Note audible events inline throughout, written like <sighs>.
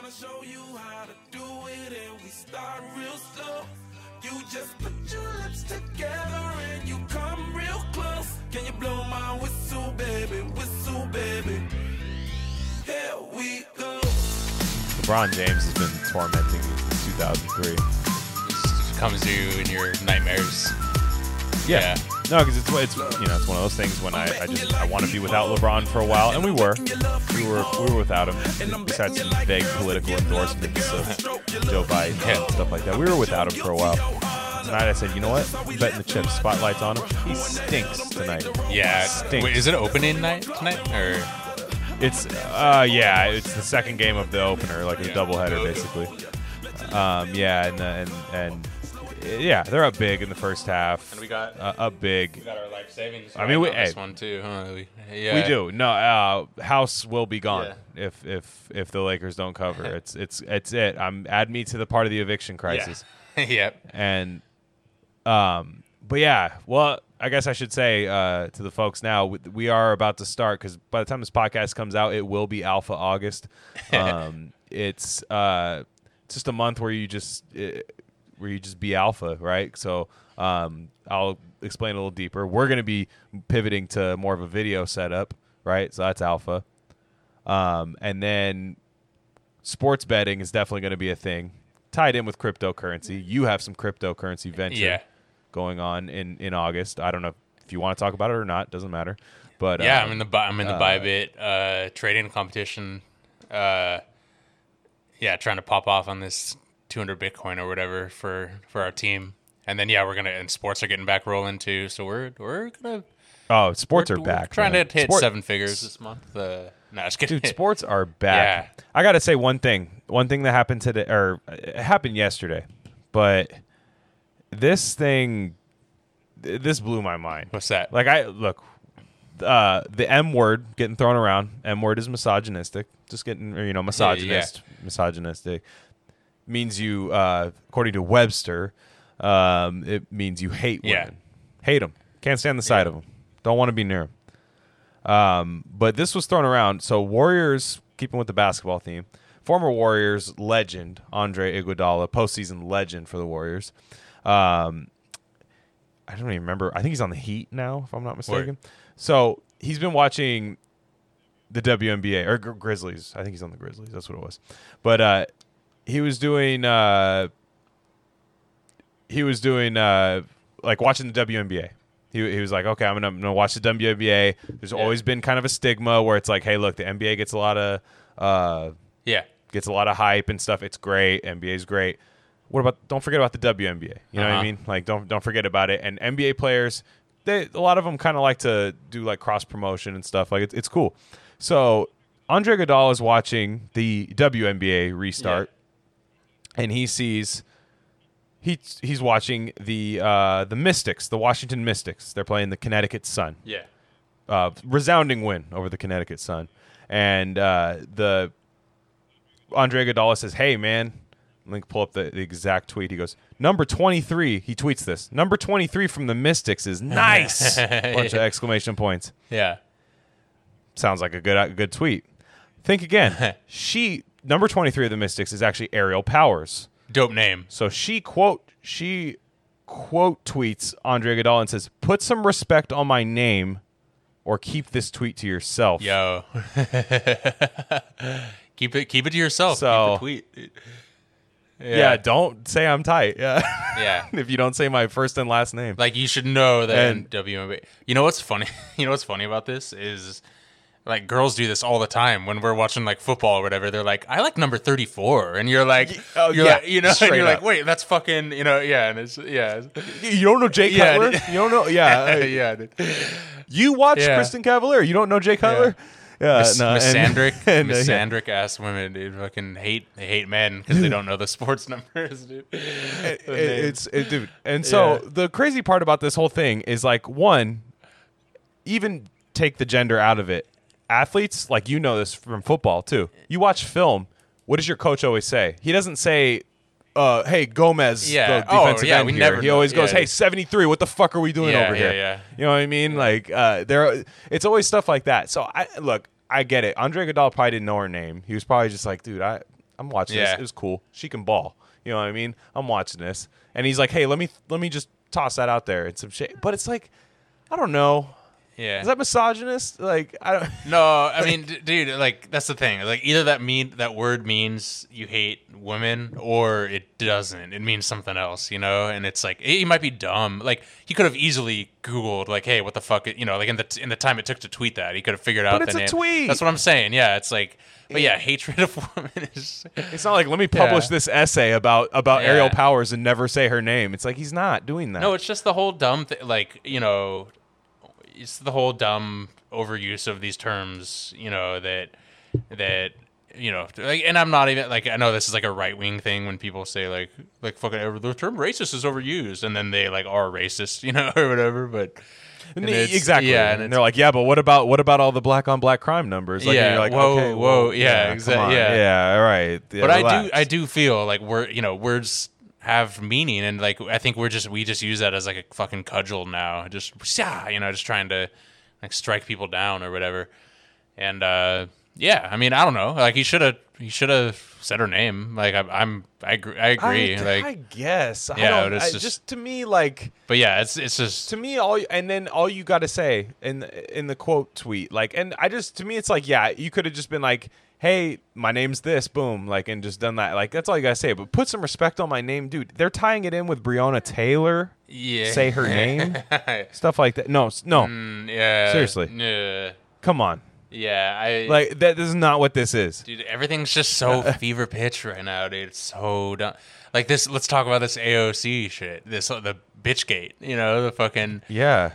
gonna show you how to do it, and we start real slow. You just put your lips together and you come real close. Can you blow my whistle, baby? Whistle, baby. Here we go. LeBron James has been tormenting you since 2003. Just comes to you in your nightmares. Yeah. No, because it's it's you know it's one of those things when I, I just I want to be without LeBron for a while, and we were we were we were without him. Besides some vague political endorsements of Joe Biden and stuff like that, we were without him for a while. Tonight I said, you know what? I'm betting the chips. Spotlights on him. He stinks tonight. Yeah. Stinks. Wait, is it opening night tonight or? It's uh yeah, it's the second game of the opener, like a doubleheader basically. Um yeah, and and and yeah, they're up big in the first half. And we got- uh, up big. got our life savings. I mean, we- on this hey. one too, huh? We, yeah. We do. No, uh, house will be gone Yeah. if if if the Lakers don't cover. <laughs> it's it's it's it. I'm add me to the part of the eviction crisis. Yeah. <laughs> yep. And um but yeah, well, I guess I should say uh, to the folks now, we- we are about to start because by the time this podcast comes out, it will be Alpha August. <laughs> Um, it's uh, it's just a month where you just uh, where you just be alpha, right? So um, I'll explain a little deeper. We're going to be pivoting to more of a video setup, right? So that's alpha, um, and then sports betting is definitely going to be a thing tied in with cryptocurrency. You have some cryptocurrency venture Yeah. going on in in August. I don't know if you want to talk about it or not. Doesn't matter. But Yeah, um, I'm in the I'm in the Bybit uh, trading competition. Uh, yeah, trying to pop off on this 200 Bitcoin or whatever for for our team. And then yeah, we're gonna and sports are getting back rolling too. So we're we're gonna oh, sports we're, are we're back. trying man. to hit Sport- seven figures this month. Uh, <laughs> no, just kidding. Dude, sports are back. Yeah. I got to say one thing. One thing that happened today, or it happened yesterday, but this thing, this blew my mind. What's that? Like I look, uh, the M word getting thrown around. M word is misogynistic. Just getting, you know, misogynist, misogynistic means you, uh, according to Webster, um, it means you hate women. Yeah. Hate them. Can't stand the sight of them. Don't want to be near them. Um, but this was thrown around. So Warriors, keeping with the basketball theme, former Warriors legend Andre Iguodala, postseason legend for the Warriors. Um, I don't even remember. I think he's on the Heat now, if I'm not mistaken. So he's been watching the WNBA or Grizzlies. I think he's on the Grizzlies. That's what it was. But uh, he was doing. Uh, he was doing uh, like watching the WNBA. He, he was like, okay, I'm gonna, I'm gonna watch the WNBA. There's always been kind of a stigma where it's like, hey, look, the NBA gets a lot of uh, yeah, gets a lot of hype and stuff. It's great. NBA's great. What about? Don't forget about the WNBA. You know what I Uh-huh. mean? Like, don't don't forget about it. And NBA players, they a lot of them kind of like to do like cross promotion and stuff. Like, it's it's cool. So Andre Iguodala is watching the WNBA restart, and he sees. He, he's watching the uh, the Mystics, the Washington Mystics. They're playing the Connecticut Sun yeah. uh, resounding win over the Connecticut Sun. And uh, the Andre Iguodala says, "Hey, man." Link pull up the, the exact tweet. He goes, "Number 23." He tweets this. Number 23 from the Mystics is nice. <laughs> Bunch of exclamation points. Yeah. Sounds like a good a good tweet. Think again. <laughs> she number 23 of the Mystics is actually Aerial Powers. Dope name. So she quote she quote tweets Andre Iguodala and says, "Put some respect on my name, or keep this tweet to yourself." Yo. <laughs> keep it keep it to yourself. So- keep the tweet. Yeah. don't say I'm tight. Yeah. <laughs> Yeah. if you don't say my first and last name. Like you should know that And- WNBA. You know what's funny? <laughs> You know what's funny about this is like girls do this all the time when we're watching like football or whatever. They're like, "I like number 34." And you're like, oh, you're yeah, like, you know, and you're up. like, "Wait, that's fucking, you know, yeah." And it's yeah. you don't know Jay Yeah, Cutler? dude. You don't know? Yeah. <laughs> yeah, dude. You watch Yeah. Kristin Cavallari. You don't know Jay Cutler? Yeah. Miss, no, and- misandric, <laughs> and, uh, yeah. misandric ass women, dude. Fucking hate, they hate men because they don't know the sports <laughs> numbers, dude. It- names. it's it, dude. And so Yeah. the crazy part about this whole thing is like one, even take the gender out of it. Athletes, like you know this from football too. You watch film. What does your coach always say? He doesn't say, uh, "Hey Gomez, Yeah. the Oh, defensive yeah, end we here." never He know. always goes, Yeah. "Hey, seventy three. What the fuck are we doing Yeah, over yeah, here?" yeah. You know what I mean? Like uh, there, it's always stuff like that. So I look, I get it. Andre Iguodala probably didn't know her name. He was probably just like, "Dude, I." I'm watching Yeah. this. It was cool. She can ball. You know what I mean? I'm watching this, and he's like, "Hey, let me let me just toss that out there and some shit." But it's like, I don't know. Yeah. Is that misogynist? Like, I don't. <laughs> No, I mean, d- dude, like that's the thing. Like either that mean that word means you hate women, or it doesn't. It means something else, you know. And it's like he might be dumb. Like he could have easily Googled, like, "Hey, what the fuck?" You know, like in the in the time it took to tweet that, he could have figured out But it's the a name. tweet. That's what I'm saying. Yeah, it's like, but yeah, hatred of <laughs> women is. <laughs> It's not like let me publish Yeah. this essay about about Aerial Powers and never say her name. It's like he's not doing that. No, it's just the whole dumb thing. Like you know, it's the whole dumb overuse of these terms. You know that that you know, like, and I'm not even like I know this is like a right wing thing when people say like like fucking the term racist is overused, and then they like are racist, <laughs> you know, or whatever. But exactly. yeah, and, and they're like, yeah, but what about what about all the black on black crime numbers? Like, Yeah, you're like, whoa, okay, whoa, yeah, come exact- on. yeah. yeah, all right. Yeah, but I do. I do feel like we're you know words have meaning. And like I think we're just we just use that as like a fucking cudgel now. Just yeah you know just trying to like strike people down or whatever. And uh yeah I mean I don't know. Like he should have he should have said her name. Like I, I'm I agree I agree. I, like I guess. I Yeah, don't, but it's I- just- just to me like but yeah it's it's just to me all and then all you got to say in in the quote tweet like and I just to me it's like yeah you could have just been like hey my name's this boom like and just done that. Like that's all you got to say but put some respect on my name dude. They're tying it in with Breonna Taylor. Yeah. Say her name. <laughs> Stuff like that. No no. Mm, yeah. Seriously. yeah. Come on yeah I like that this is not what this is Dude, everything's just so <laughs> fever pitch right now, dude. It's so dumb. Like this, let's talk about this AOC shit. This uh, the bitch gate. You know the fucking. yeah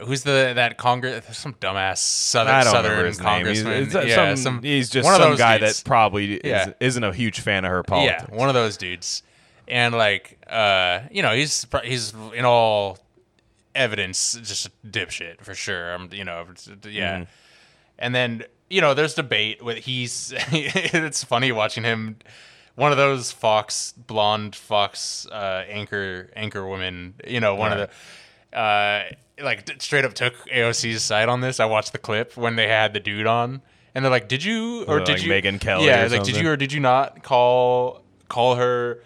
Uh, who's the that Congress? Some dumbass southern I don't southern. He's, congressman. it's, uh, yeah, some- some, he's just one of some those guy dudes. that probably is, Yeah. isn't a huge fan of her politics. Yeah, one of those dudes. And like, uh, you know, he's he's in all evidence just a dipshit for sure. I'm, you know, yeah. Mm-hmm. And then you know, there's debate with he's. <laughs> it's funny watching him. One of those Fox blonde Fox uh, anchor anchor women. You know, one of the. Uh, like straight up took AOC's side on this. I watched the clip when they had the dude on, and they're like, "Did you or did like you?" Megyn Kelly Yeah, like, did you or did you not call call her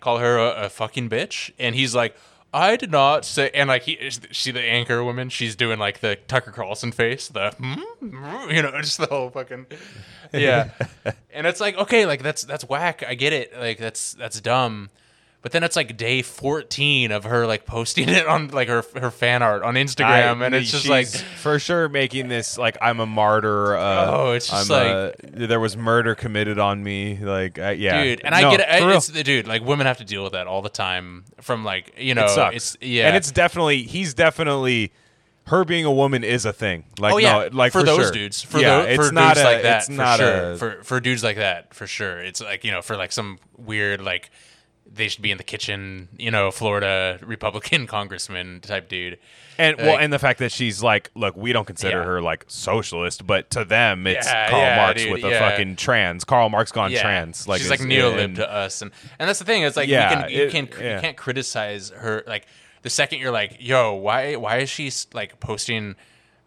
call her a, a fucking bitch? And he's like, I did not say. And like he, she the anchor woman, she's doing like the Tucker Carlson face, the hmm, you know, <laughs> just the whole fucking yeah. <laughs> and it's like okay, like that's that's whack. I get it. Like that's that's dumb. But then it's like day 14 of her like posting <laughs> it on like her her fan art on Instagram, I- and it's just like for sure making this like I'm a martyr. Uh, Oh, it's just I'm, uh, there was murder committed on me. Like, uh, yeah, dude and No, i get it it's the dude like women have to deal with that all the time from like you know it sucks. it's yeah and it's definitely he's definitely her being a woman is a thing. Like, oh yeah no, like for, for, those sure. dudes for, yeah, tho- it's for not dudes a, like that It's for not sure a, for for dudes like that for sure it's like you know for like some weird like they should be in the kitchen you know florida <laughs> republican congressman type dude and well, like- and the fact that she's like, look, we don't consider Yeah. her like socialist, but to them, it's Yeah, Karl yeah, Marx dude, with a fucib trans. Karl Marx gone trans. Like she's like is- neolib and- to us and and that's the thing it's like Yeah, you can you it- can you can't criticize her like the second you're like yo why why is she like posting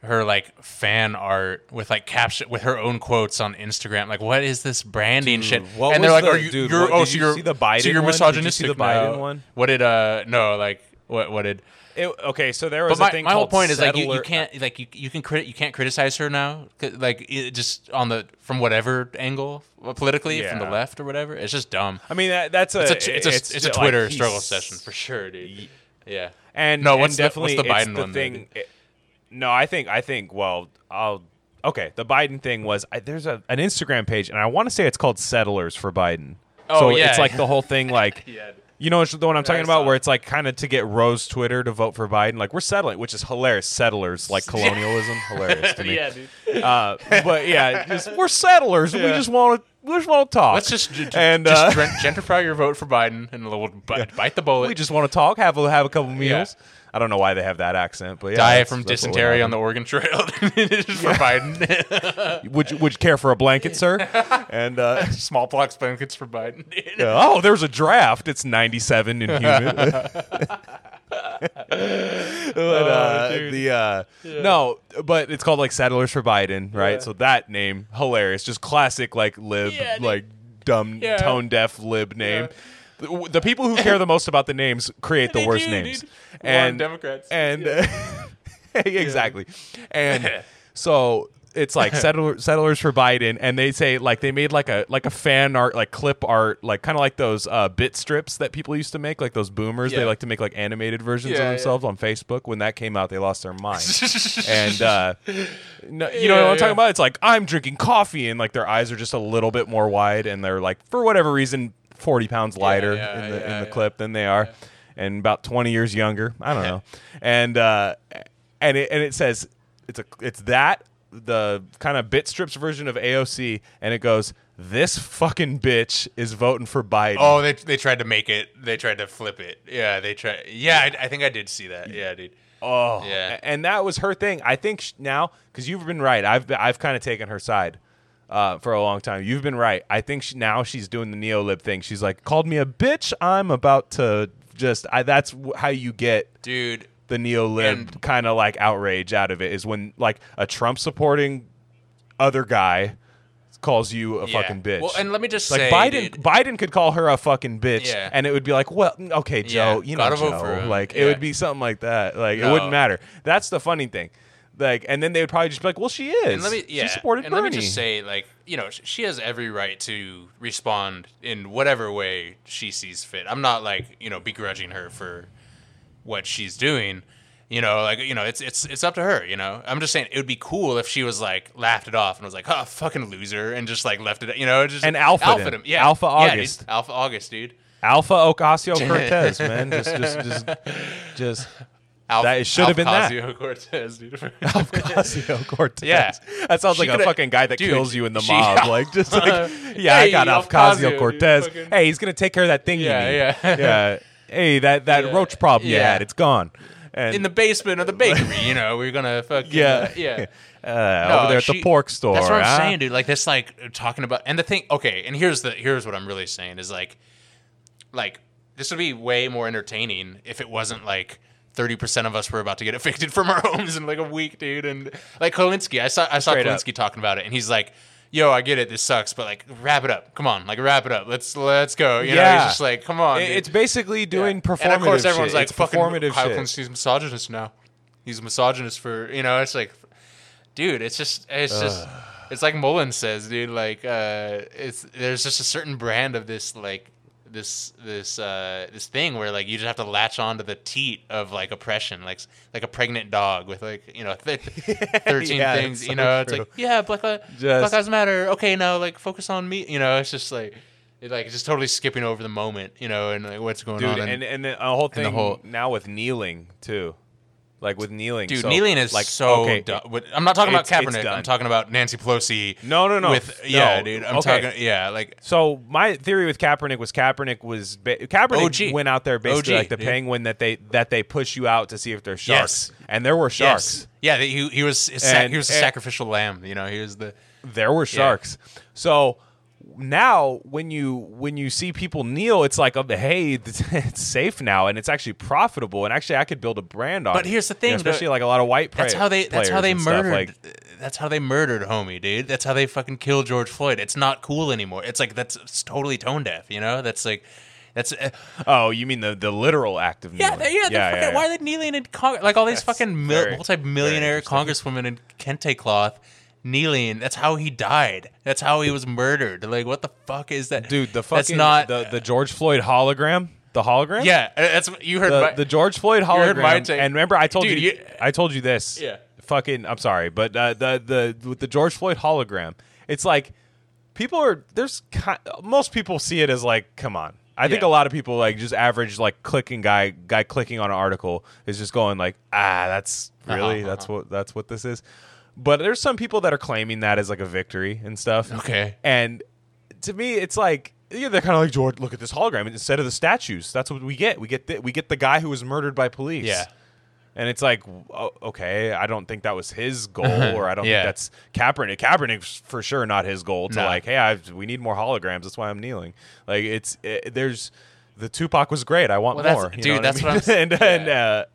her like fan art with like caption with her own quotes on Instagram like what is this branding shit what and they're like the- are you dude, what- oh so you you're see the so Biden you're one? Did you see misogynistic the Biden now. one? what did uh no like what what did It, okay, so there was but my, a thing my whole point is like you, you can't like you, you can crit you can't criticize her now like it just on the from whatever angle uh, politically from the left or whatever it's just dumb I mean, that, that's a it's a it's, a it's, a Twitter he's- struggle session for sure, dude. Yeah. And No, and what's the- what's definitely the it's Biden the one, thing. it- no, I think I think well, I'll okay. The Biden thing was I, there's a, an Instagram page, and I want to say it's called Settlers for Biden. Oh, so yeah. it's like the whole thing, <laughs> like Yeah. you know the one I'm talking about, where it's like kind of to get Rose Twitter to vote for Biden. Like we're settling, which is hilarious. Settlers like <laughs> colonialism, hilarious to me. <laughs> Yeah, dude. Uh, but yeah, just, we're settlers. We just want to we just want to talk. Let's just, and just uh, gen- gentrify your vote for Biden and we'll bite, bite the bullet. we just want to talk, have a have a couple meals. I don't know why they have that accent, but yeah, die from dysentery on the Oregon Trail <laughs> just for Biden. <laughs> Would you, would you care for a blanket, sir? <laughs> And uh, Smallpox blankets for Biden. oh, there's a draft. It's 97 and humid. but uh, the uh, no, but it's called like Settlers for Biden, right? Yeah. So that name hilarious, just classic like lib Yeah, like dumb Yeah. tone deaf lib name. The, the people who care the most about the names create the worst names. And Democrats. And <laughs> exactly. And <laughs> so it's like settler, settlers for Biden, and they say like they made like a like a fan art, like clip art, like kind of like those uh, bit strips that people used to make, like those boomers. They like to make like animated versions Yeah, of yeah. themselves on Facebook. When that came out, they lost their mind. <laughs> and uh, no, you Yeah, know what I'm yeah. talking about? It's like I'm drinking coffee, and like their eyes are just a little bit more wide, and they're like for whatever reason, 40 pounds lighter yeah, in the in the yeah. clip than they are, and about 20 years younger. I don't know. <laughs> And uh, and it and it says it's a it's that the kind of bit strips version of AOC, and it goes. This fucking bitch is voting for Biden. Oh, they they tried to make it. They tried to flip it. Yeah, they tried. Yeah, I, I think I did see that. Yeah, dude. Oh, Yeah. and that was her thing. I think sh- now because you've been right. I've I've kind of taken her side uh, for a long time. You've been right. I think she, now she's doing the neolib thing. She's like called me a bitch. I'm about to just. I, that's w- how you get Dude, the neolib kind of like outrage out of it. Is when like a Trump supporting other guy calls you a yeah. fucking bitch. Well, and let me just like say, Biden, dude, Biden could call her a fucking bitch, Yeah. and it would be like, well, okay, Joe, Yeah, you know, Joe. like it would be something like that. Like it wouldn't matter. That's the funny thing. Like, and then they would probably just be like, well, she is. and let me yeah, she supported and Bernie. let me just say, like, you know, sh- she has every right to respond in whatever way she sees fit. I'm not like, you know, begrudging her for what she's doing. You know, like you know, it's it's it's up to her. You know, I'm just saying it would be cool if she was like laughed it off and was like, "Oh, fucking loser," and just like left it. You know, just And alpha him. Yeah, Alpha yeah, dude. August. Alpha August, dude. Alpha Ocasio <laughs> Cortez, man, just, just, just, <laughs> just Alpha, That- it should have been that. <laughs> Cortez, dude. <laughs> Ocasio <laughs> Cortez. Yeah. that sounds She like a fucking guy that dude, kills you in the she- mob. Like, just like, yeah, I Hey, got Ocasio, Ocasio dude, Cortez. fucking- Hey, he's gonna take care of that thing Yeah, you need. yeah. yeah. Hey, that that Yeah. roach problem you had, it's gone. And in the basement of the bakery. You know, we're gonna fucking yeah, uh, yeah. Uh, No, over there at the pork store. That's what I'm huh? saying, dude. Like this, like talking about, and the thing. Okay, and here's the here's what I'm really saying is like, like this would be way more entertaining if it wasn't like. Thirty percent of us were about to get evicted from our <laughs> homes in like a week, dude. And like Kulinski, I saw I saw Straight up. Kulinski talking about it, and he's like, "Yo, I get it, this sucks, but like, wrap it up. Come on, like, wrap it up. Let's let's go." You know, Yeah. he's just like, "Come on." It- dude." It's basically doing Yeah. performative And of course, everyone's shit. like, it's "Fucking performative Kyle shit. Kulinski's misogynist now. He's a misogynist for you know." It's like, dude, it's just it's just it's like Mullen says, dude. Like, uh, it's there's just a certain brand of this like this this uh this thing where like you just have to latch on to the teat of like oppression like like a pregnant dog with like you know th- <laughs> 13 Yeah, things you so know it's like yeah black li- Just- black lives matter okay now like focus on me you know it's just like it, like just totally skipping over the moment you know and like what's going Dude, on and and the whole the thing whole- now with kneeling too, like with kneeling. Dude, so, kneeling is like so okay. dumb. What- I'm not talking about It's- it's Kaepernick. done. I'm talking about Nancy Pelosi. No, no, no. With No. yeah, dude. I'm Okay. talking yeah, like So my theory with Kaepernick was Kaepernick was ba- Kaepernick OG. went out there basically OG, like the dude. penguin that they that they push you out to see if there's sharks, Yes. and there were sharks. yes, yeah. He he was a sac- And- he was a and- sacrificial lamb. You know, he was the There were sharks. So now when you when you see people kneel, it's like, oh, hey, <laughs> it's safe now, and it's actually profitable, and actually I could build a brand on. But it. here's the You know, thing, especially like a lot of white. that's how they that's how they murdered. like- that's how they murdered homie, dude. That's how they fucking killed George Floyd. It's not cool anymore. It's like that's it's totally tone deaf. You know, that's like. That's uh, oh, you mean the the literal act of yeah, kneeling? they, yeah, they're fucking, Why are they kneeling in Congress? Like all these That's fucking mil- multi-millionaire congresswomen in kente cloth kneeling. That's how he died. That's how he was murdered. Like, what the fuck is that, dude? The fucking That's not the the George Floyd hologram. The hologram. Yeah, that's you heard. the, my, the George Floyd heard my hologram. take. And remember, I told Dude, you, you- I told you this. Yeah. Fucking, I'm sorry, but uh, the the with the George Floyd hologram, it's like people are there's most people see it as like, come on. I think a lot of people like just average like clicking guy guy clicking on an article is just going like, ah, that's really Uh-huh, that's what that's what this is. But there's some people that are claiming that as like a victory and stuff. Okay. And to me, it's like yeah, they're kind of like George. Look at this hologram instead of the statues. That's what we get. We get the, we get the guy who was murdered by police. Yeah. And it's like, o- okay, I don't think that was his goal, or I don't Yeah. think that's Kaepernick. Kaepernick's for sure not his goal to No. like, hey, I've, we need more holograms. That's why I'm kneeling. Like it's it, there's the Tupac was great. I want Well, that's- more, you dude, know that's I what? I'm s- <laughs> and and uh,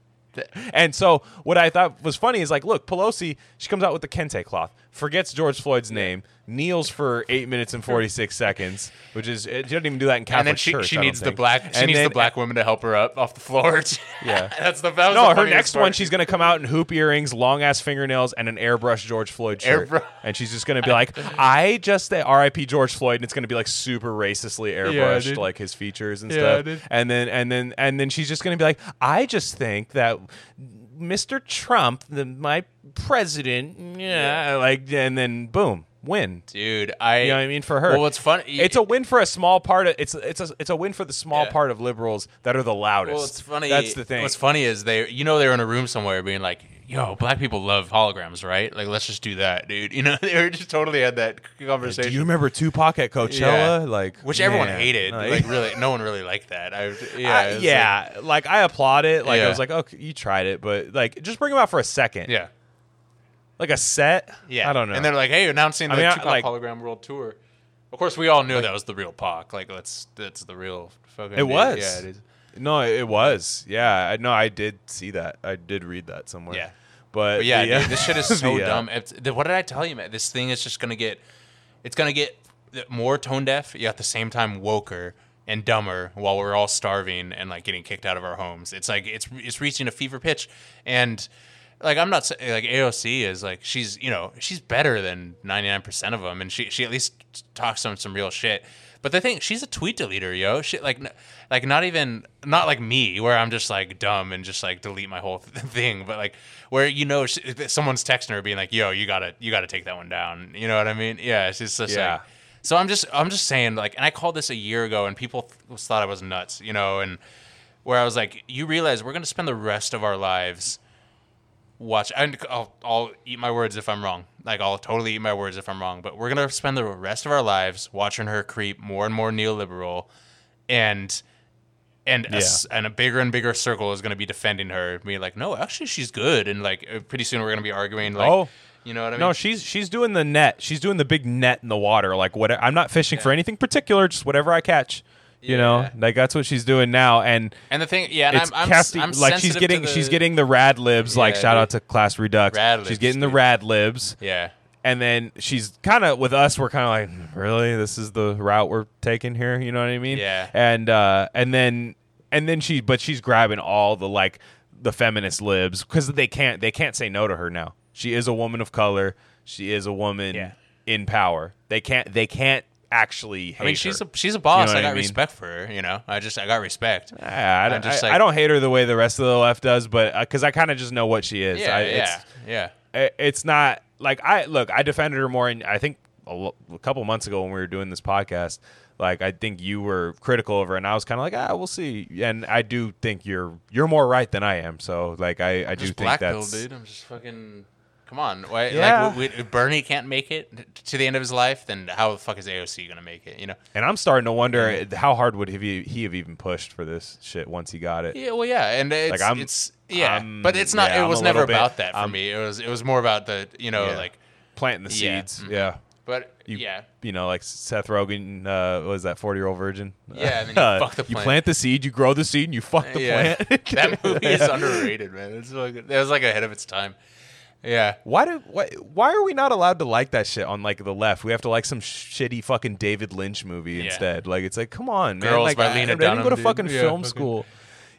and so what I thought was funny is like, look, Pelosi, she comes out with the kente cloth. Forgets George Floyd's name, kneels for eight minutes and forty six <laughs> seconds, which is she doesn't even do that in Catholic and then she, church. she needs the think. black she And needs then- the black woman to help her up off the floor. <laughs> Yeah. that's the that No, the her next part. one, she's gonna come out in hoop earrings, long ass fingernails, and an airbrush George Floyd shirt, Airbrush. and she's just gonna be like, "I just uh, R.I.P. George Floyd," and it's gonna be like super racistly airbrushed, dude. like his features and Yeah, stuff, dude. and then and then and then she's just gonna be like, "I just think that." Mr. Trump, the my president, yeah, like, and then boom, win. dude. I You know what I mean? For her, Well, what's funny? It's a win for a small part of it's it's a it's a win for the small Yeah. part of liberals that are the loudest. Well, it's funny. That's the thing. What's funny is they, you know, they were in a room somewhere being like, "Yo, black people love holograms, right? Like, let's just do that, dude." <laughs> You know, they were just totally had that conversation. Do you remember Tupac at Coachella? Yeah. Like, Which everyone man, hated. like- Like, really, <laughs> no one really liked that. I, yeah, I- was yeah. Like, I applaud it. Like, I Yeah. was like, okay, you tried it, but like, just bring him out for a second. yeah, like a set. yeah. I don't know. And they're like, "Hey, announcing the I mean, I- Tupac like- hologram world tour." Of course, we all knew that was the real Pac. Like, that's that's the real fucking. it was. Yeah, it is. No, it was. Yeah. I no, I did see that. I did read that somewhere. Yeah. But, But yeah, the, dude, this shit is <laughs> so the, uh, dumb. It's, the, what did I tell you, man? This thing is just gonna get, it's gonna get more tone deaf, yet at the same time woker and dumber while we're all starving and like getting kicked out of our homes. It's like it's it's reaching a fever pitch, and like I'm not sa- like AOC is like she's you know she's better than 99 percent of them, and she she at least talks some some real shit. But the thing, she's a tweet deleter, yo. Shit, like, n- like not even not like me, where I'm just like dumb and just like delete my whole th- thing. But like where you know she, someone's texting her, being like, "Yo, you gotta you gotta take that one down." You know what I mean? Yeah, it's just, just Yeah. like. So I'm just I'm just saying like, and I called this a year ago, and people th- thought I was nuts, you know, and where I was like, you realize we're gonna spend the rest of our lives watch and I'll, I'll eat my words if I'm wrong. Like I'll totally eat my words if I'm wrong. But we're gonna spend the rest of our lives watching her creep more and more neoliberal, and and a, s- and a bigger and bigger circle is gonna be defending her, being like, no, actually she's good, and like uh, pretty soon we're gonna be arguing. Like, Oh. you know what I mean? No, she's she's doing the net. She's doing the big net in the water. Like what? I'm not fishing for anything particular. Just whatever I catch. You know, like that's what she's doing now. And and the thing, yeah, and it's I'm, I'm, casting I'm like she's getting the- she's getting the rad libs. like shout dude. out to Class Redux. Rad she's libs, getting the rad libs. yeah. and then she's kind of with us we're kind of like really this is the route we're taking here you know what i mean Yeah. and uh and then and then she but she's grabbing all the like the feminist libs because they can't they can't say no to her now she is a woman of color she is a woman Yeah. in power they can't they can't actually hate I mean, she's her. a she's a boss. what I I got mean? respect for her. You know, I just I got respect. Ah, I, don't, just I, like- I don't hate her the way the rest of the left does, but because I kind of just know what she is. Yeah, I, yeah, It's, yeah. i- it's not like I look. I defended her more, and I think a, lo- a couple months ago when we were doing this podcast, like I think you were critical of her, and I was kind of like, ah, we'll see. And I do think you're you're more right than I am. So like I I do think black that's dude. I'm just fucking. Come on, why? Yeah. Like, we, we- if Bernie can't make it to the end of his life, then how the fuck is AOC gonna make it? You know? and I'm starting to wonder how hard would he he have even pushed for this shit once he got it. Yeah, well, yeah, and it's, I'm- it's yeah, I'm- but it's not. yeah, it was never little bit- about that for I'm- me. It was it was more about the you know Yeah. like, Planting the Yeah. seeds, Mhm. yeah. but You, yeah, you know, like Seth Rogen, uh, was that, 40 year old virgin? Yeah, and then you <laughs> Uh, fuck the plant. You plant. plant the seed, you grow the seed, and you fuck the yeah. plant. <laughs> that movie is <laughs> underrated, man. It's like it was like ahead of its time. Yeah, Why do why, why are we not allowed to like that shit on like the left? We have to like some shitty fucking David Lynch movie Yeah. instead. Like it's like, come on, man. Girls like, by I, Lena I didn't go to dude. fucking Yeah, film fucking- school.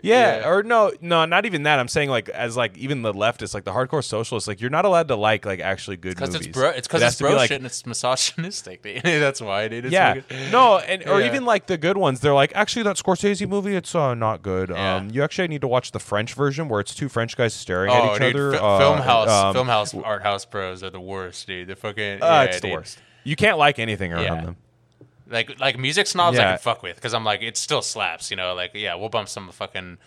Yeah, Yeah. or no, no, not even that. I'm saying like as like even the leftists, like the hardcore socialists, like you're not allowed to like like actually good because movies. it's bro. It's because has it's be, bro like, shit and it's misogynistic. dude. <laughs> That's why, dude. It's yeah, <laughs> no, and or Yeah. even like the good ones, they're like, actually, that Scorsese movie, it's uh, not good. Yeah. Um, you actually need to watch the French version where it's two French guys staring at Oh, each dude, other. Fi- uh, film house, um, film house, art house pros are the worst, dude. They're fucking. Uh, it's the worst. You can't like anything around them. Like like music snobs, I can fuck with because I'm like it still slaps, you know. Like yeah, we'll bump some fucking,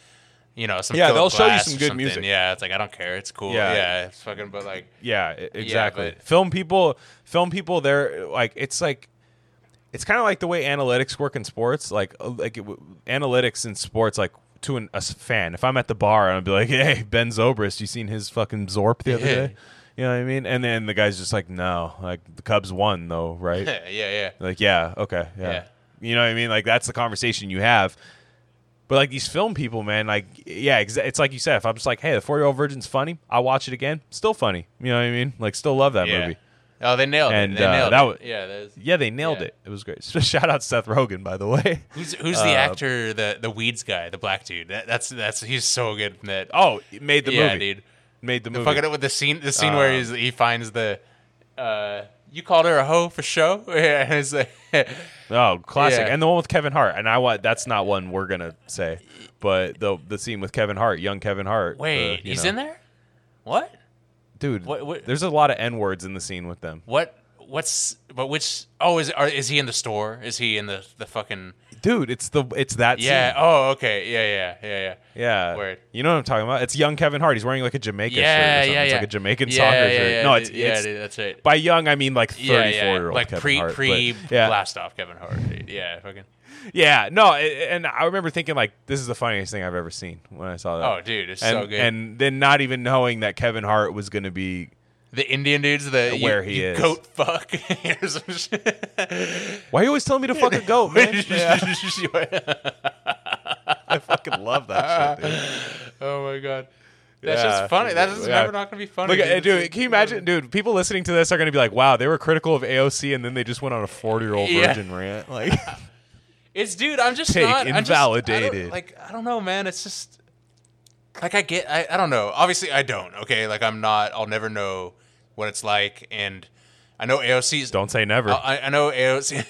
you know, some Yeah, they'll show you some good something. music. Yeah, it's like I don't care, it's cool. Yeah. Yeah, it's fucking, but like Yeah, exactly. but- film people, film people. They're like, it's like, it's kind of like the way analytics work in sports. Like, uh, like it, w- analytics in sports, like to an, a fan. If I'm at the bar and I'll be like, <laughs> "Hey, Ben Zobrist, you seen his fucking Zorp the other Yeah. day?" You know what I mean? And then the guy's just like, "No, like the Cubs won though, <laughs> right?" yeah, yeah, Like, yeah, okay, yeah. Yeah. You know what I mean? Like that's the conversation you have. But like these film people, man, like yeah, it's like you said. If I'm just like, hey, the four year old virgin's funny, I'll watch it again. Still funny. You know what I mean? Like still love that Yeah. movie. Oh, they nailed And, it. They uh, nailed that it. wa- yeah. There's, Yeah, they nailed Yeah. it. It was great. <laughs> Shout out Seth Rogen, by the way. who's who's the Uh, actor? The the weeds guy, the black dude. That, that's that's he's so good in that. Oh, he made the yeah, movie. dude. Made the movie. fucking it with the scene, the scene where Um, he's, he finds the. Uh, you called her a hoe for show. Yeah, <laughs> and it's like, <laughs> Oh, classic. Yeah. And the one with Kevin Hart. And I want that's not one we're gonna say, but the the scene with Kevin Hart, young Kevin Hart. wait, the, he's know- in there. What? dude. What- what- There's a lot of n words in the scene with them, What? What's? But which? Oh, is are, is he in the store? Is he in the the fucking? dude. It's the it's that Yeah. scene. Oh, okay. Yeah, yeah, yeah, yeah. Yeah, Word. you know what I'm talking about? It's young Kevin Hart. He's wearing like a Jamaica shirt. Or Yeah, something. yeah, It's yeah. like a Jamaican yeah, soccer yeah, shirt. yeah, no, it's, yeah, it's dude, that's right. by young I mean like 34 Yeah, yeah, year old like Kevin pre Hart. pre yeah, blast off Kevin Hart. Dude. Yeah, fucking. yeah, no, and I remember thinking like this is the funniest thing I've ever seen when I saw that. Oh, dude, it's and, so good. And then not even knowing that Kevin Hart was going to be the Indian dudes, the you- Where he you is. goat fuck. <laughs> or some shit. Why are you always telling me to fuck a goat, man? <laughs> <laughs> I fucking love that shit, dude. oh my god, that's Yeah. just funny. That is Yeah. never not gonna be funny. Look, uh, at, dude, can you imagine, dude? People listening to this are going to be like, "Wow, they were critical of AOC, and then they just went on a forty-year-old Yeah. virgin rant." Like, It's dude. I'm just Take not I'm just- I invalidated. like I don't know, man. It's just like I get. I, I don't know. Obviously, I don't. Okay, like I'm not. I'll never know what it's like, and I know AOC's. don't say never. I, I know AOC.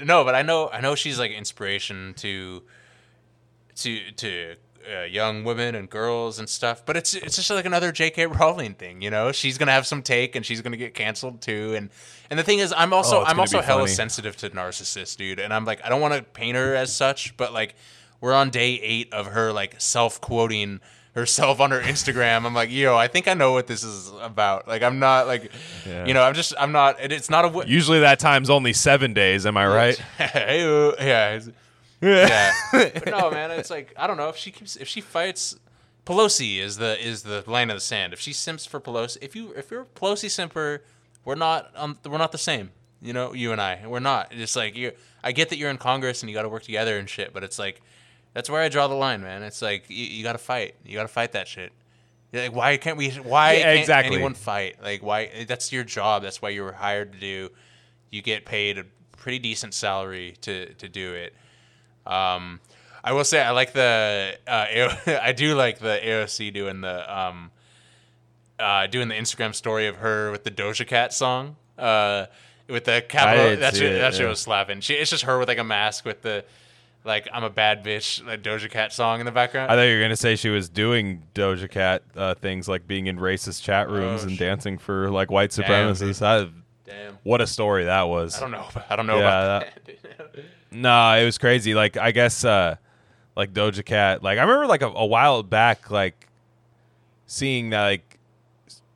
<laughs> no, but I know I know she's like inspiration to to to uh, young women and girls and stuff. But it's it's just like another J.K. Rowling thing, you know. She's gonna have some take and she's gonna get canceled too. And and the thing is, I'm also Oh, I'm also hella funny. sensitive to narcissists, dude. And I'm like, I don't want to paint her as such, but like we're on day eight of her like self quoting herself on her Instagram. I'm like, yo, I think I know what this is about. Like, I'm not like, Yeah. you know, I'm just, I'm not. It, it's not a. w- Usually that time's only seven days. Am I right? <laughs> Yeah. yeah. but no, man, it's like I don't know if she keeps if she fights. Pelosi is the is the line of the sand. If she simps for Pelosi, if you if you're a Pelosi simper, we're not um, we're not the same. You know, you and I, we're not. It's like you. I get that you're in Congress and you got to work together and shit, but it's like that's where I draw the line, man. It's like you, you got to fight. You got to fight that shit. You're like, why can't we? Why Yeah, can't exactly. anyone fight? Like, why? That's your job. That's why you were hired to do. You get paid a pretty decent salary to to do it. Um, I will say I like the uh, <laughs> AO- I do like the AOC doing the um, uh, doing the Instagram story of her with the Doja Cat song. Uh, with the capital, didn't that shit, it, that shit yeah. was slapping. She, it's just her with like a mask with the like I'm a bad bitch like Doja Cat song in the background. I thought you were gonna say she was doing Doja Cat uh, things like being in racist chat rooms Oh, and shit. dancing for like white Damn, supremacists. I, Damn, what a story that was. I don't know. I don't know Yeah, about that. <laughs> No, it was crazy. Like I guess uh like Doja Cat. Like I remember like a, a while back like seeing that like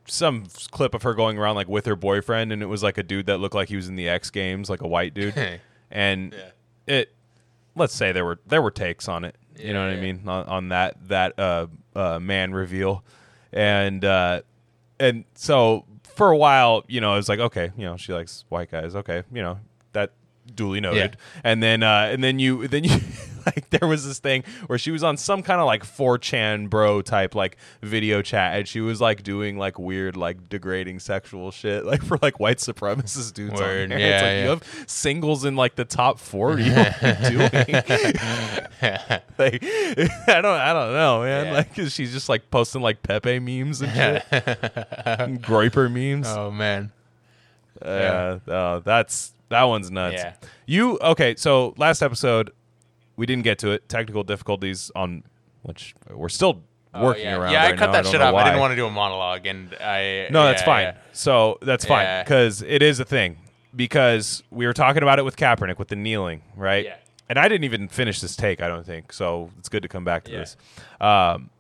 some clip of her going around like with her boyfriend and it was like a dude that looked like he was in the X Games, like a white dude. <laughs> and Yeah. it let's say there were there were takes on it. You know what I mean? On, on that that uh uh man reveal. And uh and so for a while, you know, it was like, okay, you know, she likes white guys. Okay, you know, that duly noted. And then uh and then you then you <laughs> <laughs> like there was this thing where she was on some kind of like 4chan bro type like video chat and she was like doing like weird like degrading sexual shit like <laughs> for like white supremacist dudes Word, on there. yeah, it's like yeah. you have singles in like the top 40 what are you doing <laughs> like I don't I don't know man Yeah. like 'cause she's just like posting like Pepe memes and shit Groyper memes oh man. yeah. Uh, that's that one's nuts. Yeah. You okay? So last episode, we didn't get to it. Technical difficulties on which we're still Oh, working yeah. around. Yeah, I cut now. that don't shit up. I didn't want to do a monologue, and I. No, that's fine. yeah. So that's fine because it is a thing. Because we were talking about it with Kaepernick with the kneeling, right? Yeah. And I didn't even finish this take. I don't think so. It's good to come back to Yeah. this. Um,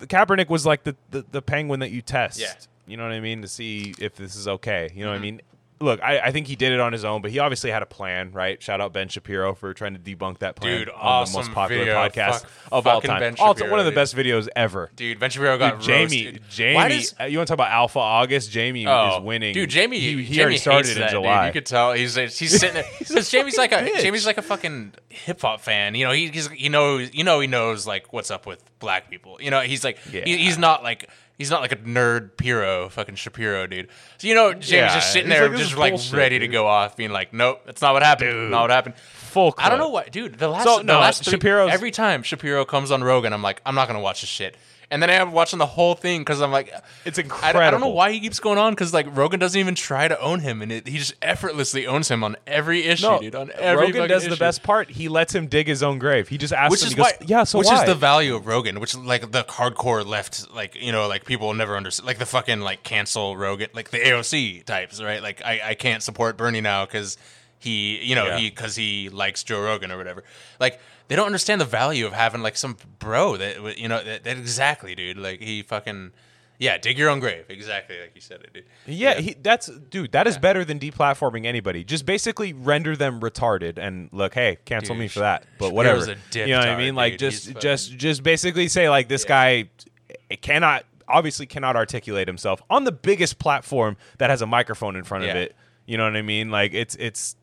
the Kaepernick was like the, the the penguin that you test. Yeah. Mm-hmm. You know what I mean to see if this is okay. You know what I mean. Look, I, I think he did it on his own, but he obviously had a plan, right? Shout out Ben Shapiro for trying to debunk that plan Dude, on the awesome most popular video. podcast Fuck- of all fucking time. Ben Also, Shapiro, one of the dude. best videos ever. Dude, Ben Shapiro got Dude, Jamie, roasted. Jamie, Why does- uh, you want to talk about Alpha August? Jamie Oh, is winning. Dude, Jamie, he, he Jamie already started hates in that, dude. July. You could tell he's he's <laughs> sitting there because Jamie's like a bitch. Jamie's like a fucking hip hop fan. You know, he, he's he knows you know he knows like what's up with black people. You know, he's like Yeah. he, he's not like He's not like a nerd Piro, fucking Shapiro, dude. So you know, James Yeah, just sitting there, like, just like bullshit, ready to go off, being like, "Nope, that's not what happened. Not what happened." Full. I don't know what, dude. The last, So, the no, last three, Shapiro's- every time Shapiro comes on Rogan, I'm like, I'm not gonna watch this shit. And then I am watching the whole thing because I'm like, It's I, I don't know why he keeps going on because like Rogan doesn't even try to own him, and it, he just effortlessly owns him on every issue, No, dude. On every Rogan does the best part. He lets him dig his own grave. He just asks which him. is he goes, why, yeah. So which why? is the value of Rogan, which like the hardcore left, like you know, like people will never understand, like the fucking like cancel Rogan, like the AOC types, right? Like I, I can't support Bernie now because he, you know, Yeah. he because he likes Joe Rogan or whatever. Like they don't understand the value of having like some bro that you know that, that exactly, dude. Like he fucking. Yeah, dig your own grave. Exactly like you said it, dude. Yeah, He, that's dude. That is better than deplatforming anybody. Just basically render them retarded and look, hey, cancel Dude, me for that. But whatever. you know what I mean? Like just He's just just basically say like this guy cannot obviously cannot articulate himself on the biggest platform that has a microphone in front of it. You know what I mean? Like it's it's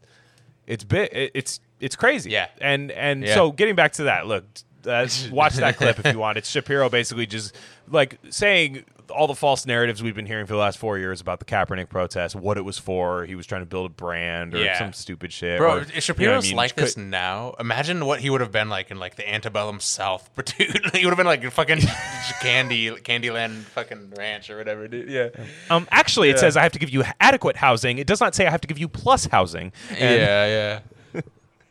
it's bit it's it's crazy. Yeah. And and Yeah. so getting back to that, look, uh, <laughs> watch that clip if you want. It's Shapiro basically just like saying all the false narratives we've been hearing for the last four years about the Kaepernick protest, what it was for. He was trying to build a brand or Yeah. some stupid shit. Bro, or, if you know Shapiro's I mean? like Could- this now, imagine what he would have been like in like the antebellum South. But <laughs> dude, he would have been like fucking <laughs> candy, Candyland fucking ranch or whatever, dude. Yeah, Um, actually, it Yeah. says I have to give you adequate housing. It does not say I have to give you plus housing. And, yeah, yeah.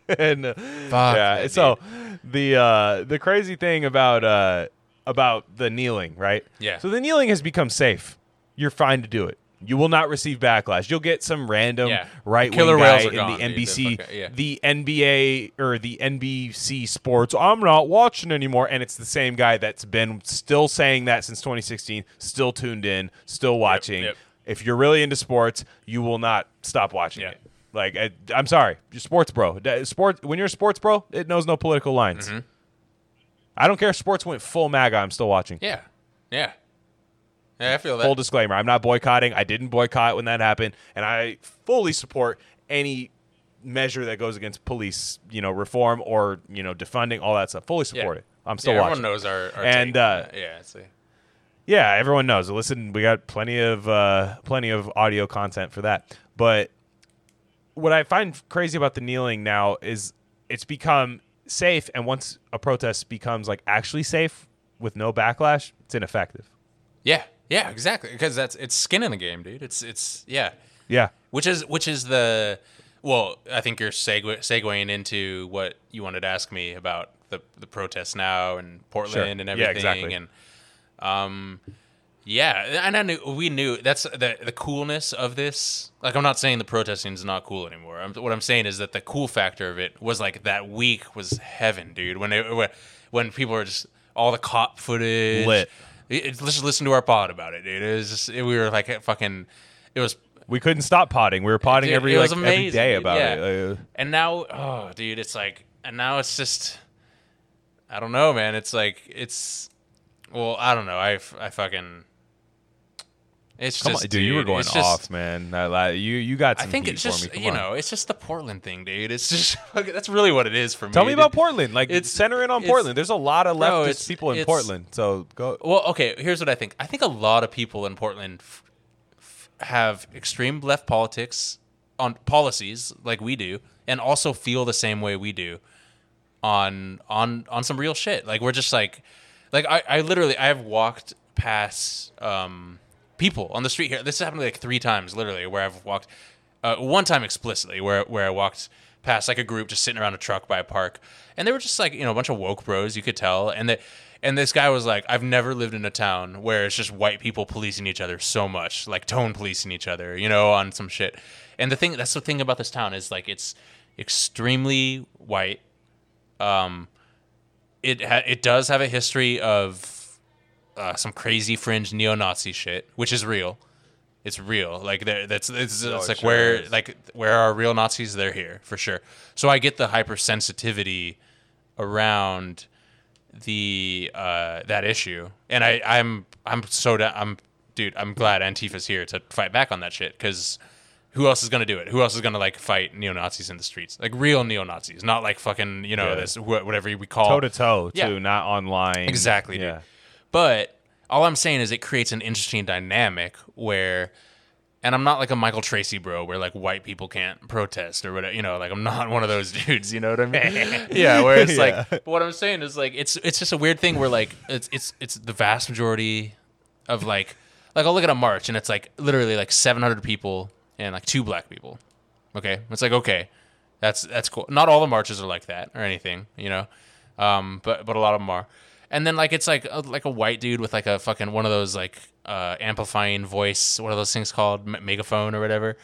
<laughs> and uh, Fuck yeah. that, so the uh, the crazy thing about uh, about the kneeling, right? Yeah. So the kneeling has become safe. You're fine to do it. You will not receive backlash. You'll get some random Yeah. right wing Killer guy in gone, the dude. NBC, fucking- yeah. the NBA or the NBC Sports. I'm not watching anymore, and it's the same guy that's been still saying that since 2016, still tuned in, still watching. yep. If you're really into sports, you will not stop watching Yeah. it. Like I, I'm sorry, you're sports bro. Da- Sport when you're a sports bro, it knows no political lines. Mm-hmm. I don't care if sports went full MAGA. I'm still watching. yeah, yeah. Yeah, I feel that. Full disclaimer: I'm not boycotting. I didn't boycott when that happened, and I fully support any measure that goes against police, you know, reform or you know, defunding all that stuff. Fully yeah. support it. I'm still yeah, watching. Everyone knows our, our And, uh, yeah, like- Yeah, everyone knows. Listen, we got plenty of uh, plenty of audio content for that. But what I find crazy about the kneeling now is it's become safe, and once a protest becomes like actually safe with no backlash, it's ineffective. yeah, yeah, exactly. Because that's it's skin in the game, dude. It's it's yeah. Yeah, which is which is the well i think you're segue, segueing into what you wanted to ask me about the the protests now and portland Sure. and Yeah, everything exactly. and um yeah and i knew we knew that's the the coolness of this like i'm not saying the protesting is not cool anymore I'm, what i'm saying is that the cool factor of it was like that week was heaven dude when it when- people were just all the cop footage Lit. it, it- let's just listen to our pod about it dude it was just it, we were like fucking it was we couldn't stop potting. We were potting Dude, every it was like every amazing, day dude. about Yeah. it. And now, oh, dude, it's like, and now it's just, I don't know, man. It's like, it's, well, I don't know. I, I fucking, it's come just, on, dude, you were going just- off, man. You you got I think it's just, you on. know, it's just the Portland thing, dude. It's just, <laughs> that's really what it is for me. Tell me dude. about Portland. Like It's- centering on it's- Portland. There's a lot of leftist it's- people in Portland. So go. Well, okay. Here's what I think. I think a lot of people in Portland f- f- have extreme left politics on policies like we do, and also feel the same way we do on on on some real shit. Like we're just like, like I, I literally I have walked past um, people on the street here. This happened like three times, literally, where I've walked. Uh, one time explicitly, where where I walked past like a group just sitting around a truck by a park, and they were just like you know a bunch of woke bros. You could tell, and they. And this guy was like, I've never lived in a town where it's just white people policing each other so much, like tone policing each other, you know, on some shit. And the thing, that's the thing about this town is like it's extremely white. Um, it ha- it does have a history of uh, some crazy fringe neo-Nazi shit, which is real. It's real. Like that's it's, it's it like sure where is. like where are real Nazis? They're here for sure. So I get the hypersensitivity around the uh, that issue, and I I'm I'm so da- I'm dude. I'm glad Antifa's here to fight back on that shit because who else is gonna do it? Who else is gonna like fight neo Nazis in the streets? Like real neo Nazis, not like fucking you know Yeah. this wh- whatever we call toe to toe Yeah. too, not online. Exactly, dude. But all I'm saying is it creates an interesting dynamic where and I'm not like a Michael Tracey bro where like white people can't protest or whatever, you know, like I'm not one of those <laughs> dudes, you know what I mean? <laughs> yeah, where it's Yeah. like but what I'm saying is like it's it's just a weird thing where like it's it's it's the vast majority of like like I'll look at a march and it's like literally like 700 people and like two black people. Okay? It's like okay. That's that's cool. Not all the marches are like that or anything, you know. Um, but but a lot of them are. And then like it's like a, like a white dude with like a fucking one of those like uh, amplifying voice, what are those things called, Me- megaphone or whatever.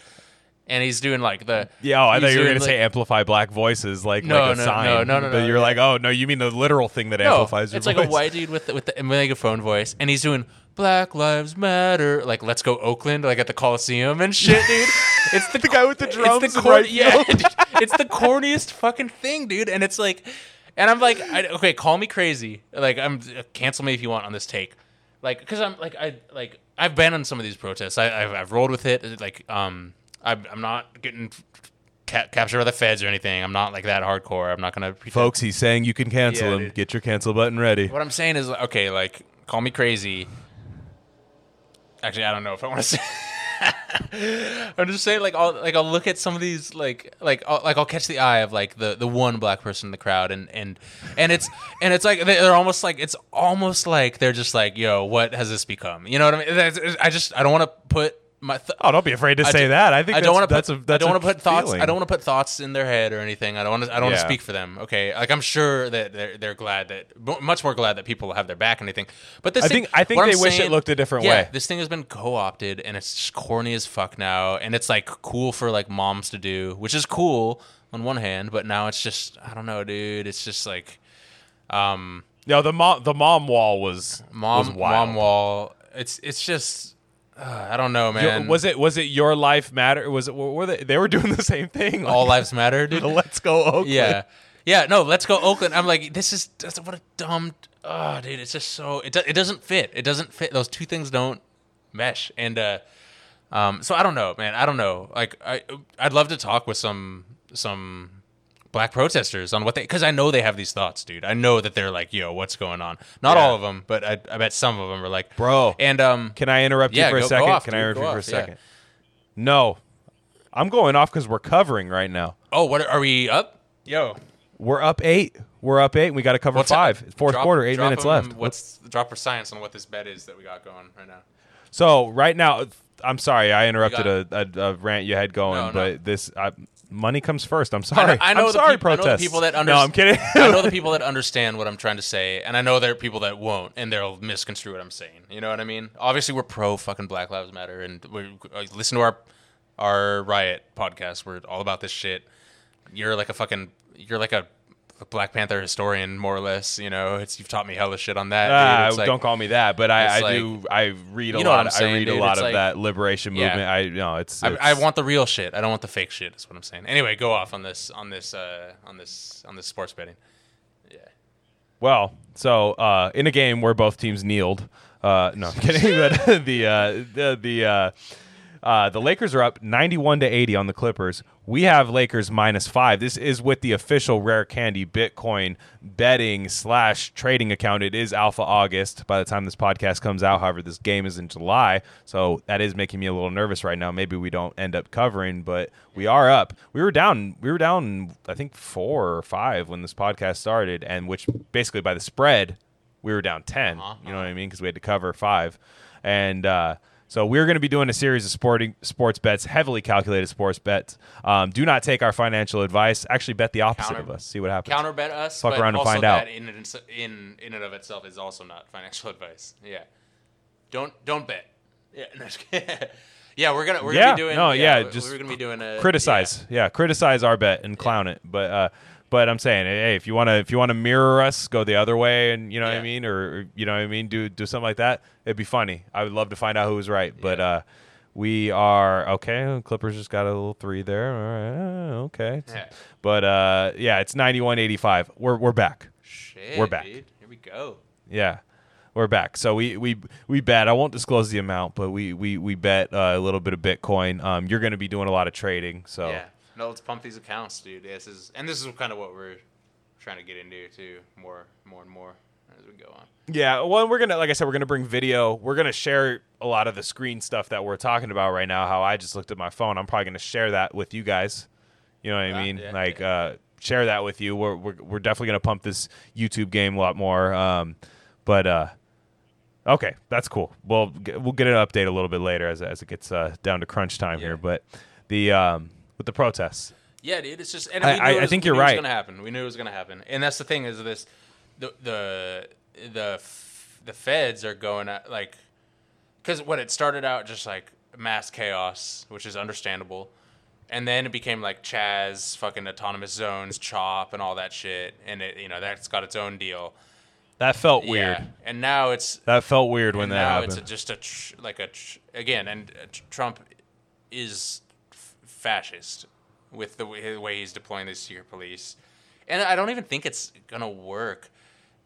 And he's doing like the Yeah, oh, I thought you were gonna say amplify black voices, like No, like a no, sign. no, no, no, But no, you're like, oh no, you mean the literal thing that no, amplifies your it's voice? like a white dude with the, with the megaphone voice, and he's doing Black Lives Matter, like Let's Go Oakland, like at the Coliseum and shit, dude. <laughs> It's the, The guy with the drums. it's the cor- right yeah, dude, <laughs> it's the corniest fucking thing, dude. And it's like, and I'm like, I, okay, call me crazy, like I'm cancel me if you want on this take, like because I'm like I like I've been on some of these protests, I, I've I've rolled with it, like um I'm I'm not getting. Ca- captured by the feds or anything. I'm not like that hardcore. I'm not gonna pretend. Folks, he's saying you can cancel Yeah, him. dude. Get your cancel button ready. What I'm saying is, okay, like, call me crazy. Actually, I don't know if I want to <laughs> say. <laughs> I'm just saying, like, I'll like I'll look at some of these, like, like, I'll, like I'll catch the eye of like the the one black person in the crowd, and and and it's and it's like they- they're almost like it's almost like they're just like, yo, what has this become? You know what I mean? I just I don't want to put my. Th- Oh, don't be afraid to I say that. I think I don't want to that's put. a that's I don't want to put thoughts. feeling. I don't want to put thoughts in their head or anything. I don't want to. I don't want to speak for them. Okay, like I'm sure that they're they're glad that much more glad that people have their back and anything. But this, I thing- think- I think what I'm they wish it looked a different yeah, way. This thing has been co-opted and it's just corny as fuck now, and it's like cool for like moms to do, which is cool on one hand, but now it's just I don't know, dude. It's just like um No, the mom the mom wall was mom was wild. mom wall. It's it's just uh, I don't know, Yo- man. was it was it your life matter? Was it were they they were doing the same thing? all lives matter, <laughs> dude? Let's go Oakland. Yeah, yeah. No, let's go Oakland. I'm like, this is that's, what a dumb. Oh, dude, it's just so it. do- It doesn't fit. It doesn't fit. Those two things don't mesh. And uh, um, so I don't know, man. I don't know. Like, I I'd love to talk with some some black protesters on what they because I know they have these thoughts, dude. I know that they're like, yo, what's going on? Not Yeah. all of them, but I, I bet some of them are like, Bro. And um, Can I interrupt Yeah, you for go- a second? off, Can I interrupt go you for a off, yeah. second? No. I'm going off because we're covering right now. oh, what are we up? Yo, We're up eight. We're up eight. And we got to cover what's five. Fourth drop- quarter, eight drop minutes 'em left. What's the drop for science on what this bet is that we got going right now? So right now, I'm sorry I interrupted got a, a, a rant you had going, No, no. but this I, money comes first. I'm sorry. I know, am the sorry, peop- I know people that No. I'm kidding. <laughs> I know the <laughs> people that understand what I'm trying to say, and I know there are people that won't, and they'll misconstrue what I'm saying. You know what I mean? Obviously, we're pro fucking Black Lives Matter, and we uh, listen to our our riot podcast. We're all about this shit. You're like a fucking. You're like a, a Black Panther historian, more or less. You know, it's you've taught me hella shit on that. Ah. It's like- don't call me that, but I, I like- do. I read a You know lot. I saying, read a lot It's of like- that liberation Yeah. movement. I no, it's. I, I want the real shit. I don't want the fake shit. Is what I'm saying. Anyway, go off on this on this uh, on this on this sports betting. Yeah. Well, so uh, in a game where both teams kneeled. Uh, no, I'm kidding. but <laughs> the uh, the the uh, uh, the Lakers are up 91 to 80 on the Clippers. We have Lakers minus five. This is with the official Rare Candy Bitcoin betting slash trading account. It is Alpha August by the time this podcast comes out. However, this game is in July, so that is making me a little nervous right now. Maybe we don't end up covering, but we are up. We were down. We were down. I think four or five when this podcast started, and which basically by the spread we were down 10 Uh-huh. you know what i mean because we had to cover five and uh, so we're going to be doing a series of sporting sports bets heavily calculated sports bets um, do not take our financial advice actually bet the opposite Counter- of us see what happens counter bet us. Fuck but around and also find that out. In, and- in in and of itself is also not financial <laughs> advice. Yeah, don't don't bet. Yeah, <laughs> no, yeah, we're gonna we're Yeah, gonna be doing. no, yeah, we- just we're gonna be doing a criticize yeah. criticize our bet and clown it but uh but I'm saying, hey, if you want to, if you want to mirror us, go the other way, and you know what I mean, or, or, you know what I mean, do do something like that. It'd be funny. I would love to find out who was right. But Yeah. uh, we are okay. Clippers just got a little three there. All right, uh, okay. Yeah. But uh, yeah, it's 91-85. We're we're back. Shit, We're back. Dude. Here we go. Yeah, we're back. So we we we bet. I won't disclose the amount, but we we we bet uh, a little bit of Bitcoin. Um, you're going to be doing a lot of trading, so Yeah. No, let's pump these accounts, dude. This is and this is kind of what we're trying to get into too, more more and more. as we go on. Yeah, well, we're gonna, like I said, we're gonna bring video. We're gonna share a lot of the screen stuff that we're talking about right now. How I just looked at my phone. I'm probably gonna share that with you guys. You know what I mean? yeah, like, yeah. uh, share that with you. We're, we're we're definitely gonna pump this YouTube game a lot more. Um, but uh, okay, that's cool. We'll we'll get an update a little bit later as as it gets uh, down to crunch time Yeah. here. But the um, with the protests, Yeah, dude. It's just. And I- I- it I think you're It right. was gonna happen. We knew it was gonna happen, and that's the thing is this, the the the the feds are going at like, because what it started out just like mass chaos, which is understandable, and then it became like Chaz, fucking autonomous zones, Chop, and all that shit, and it you know that's got its own deal. that felt weird. Yeah. And now it's That felt weird when that now happened. it's a, just a tr- like a tr- again, and uh, tr- Trump is fascist with the way, the way he's deploying the secret police, and I don't even think it's gonna work,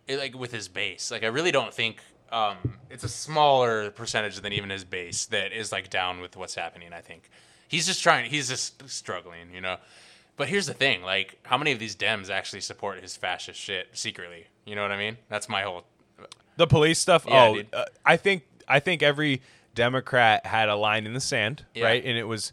it, like with his base. Like I really don't think um, it's a smaller percentage than even his base that is like down with what's happening. I think he's just trying. He's just struggling, you know. But here's the thing: like, how many of these Dems actually support his fascist shit secretly? You know what I mean? That's my whole The police stuff. Yeah, oh, uh, I think I think every Democrat had a line in the sand, Yeah. right? And it was,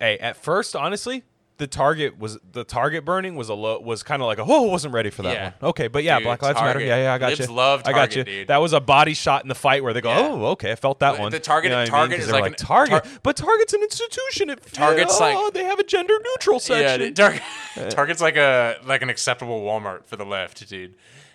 hey, at first, honestly, the target was the target burning was a low was kind of like a whoa, wasn't ready for that Yeah. one. Okay, but yeah, Dude, Black Lives Matter. Yeah, yeah, I got Libs you. love I got you. Dude. That was a body shot in the fight where they go, Yeah. oh, okay, I felt that The- one. the Target- You know what I mean? Is were like an- Target, Tar- but Target's an institution. It, Target's oh, like- they have a gender neutral section. Yeah, Target, <laughs> <laughs> Target's like a like an acceptable Walmart for the left, dude.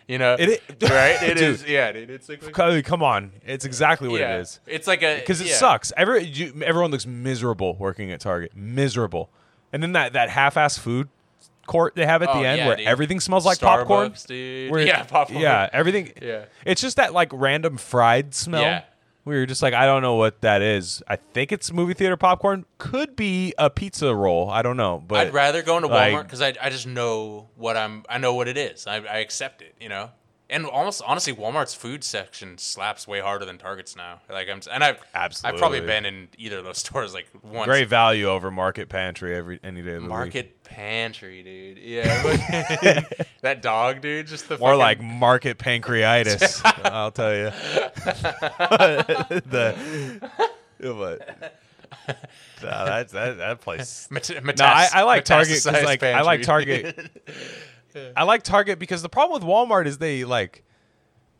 You know, It <laughs> right? It Dude. is. Yeah, dude. It's like, Co- Come on, it's exactly what yeah. it is. It's like a because it yeah. sucks. Every you, everyone looks miserable working at Target, miserable. And then that that half-ass food court they have at Oh, the end yeah, where dude. everything smells like popcorn. Dude. where- <laughs> yeah, popcorn. Yeah, everything. Yeah. it's just that like random fried smell. Yeah. Where you're just like, I don't know what that is. I think it's movie theater popcorn. Could be a pizza roll. I don't know. But I'd rather go into like- Walmart because I, I just know what I'm. I know what it is. I, I accept it. You know. And almost honestly, Walmart's food section slaps way harder than Target's now. Like I'm, and I've I've probably been in either of those <laughs> stores like once. great value over market pantry every any day of the week. Market pantry, dude. Yeah, <laughs> that dog, dude. Just the More fucking- like market pancreatitis. <laughs> I'll tell you. the but no, that that that place. Met- No, I, I like Target like I like pantry. Target. I like Target because the problem with Walmart is they like.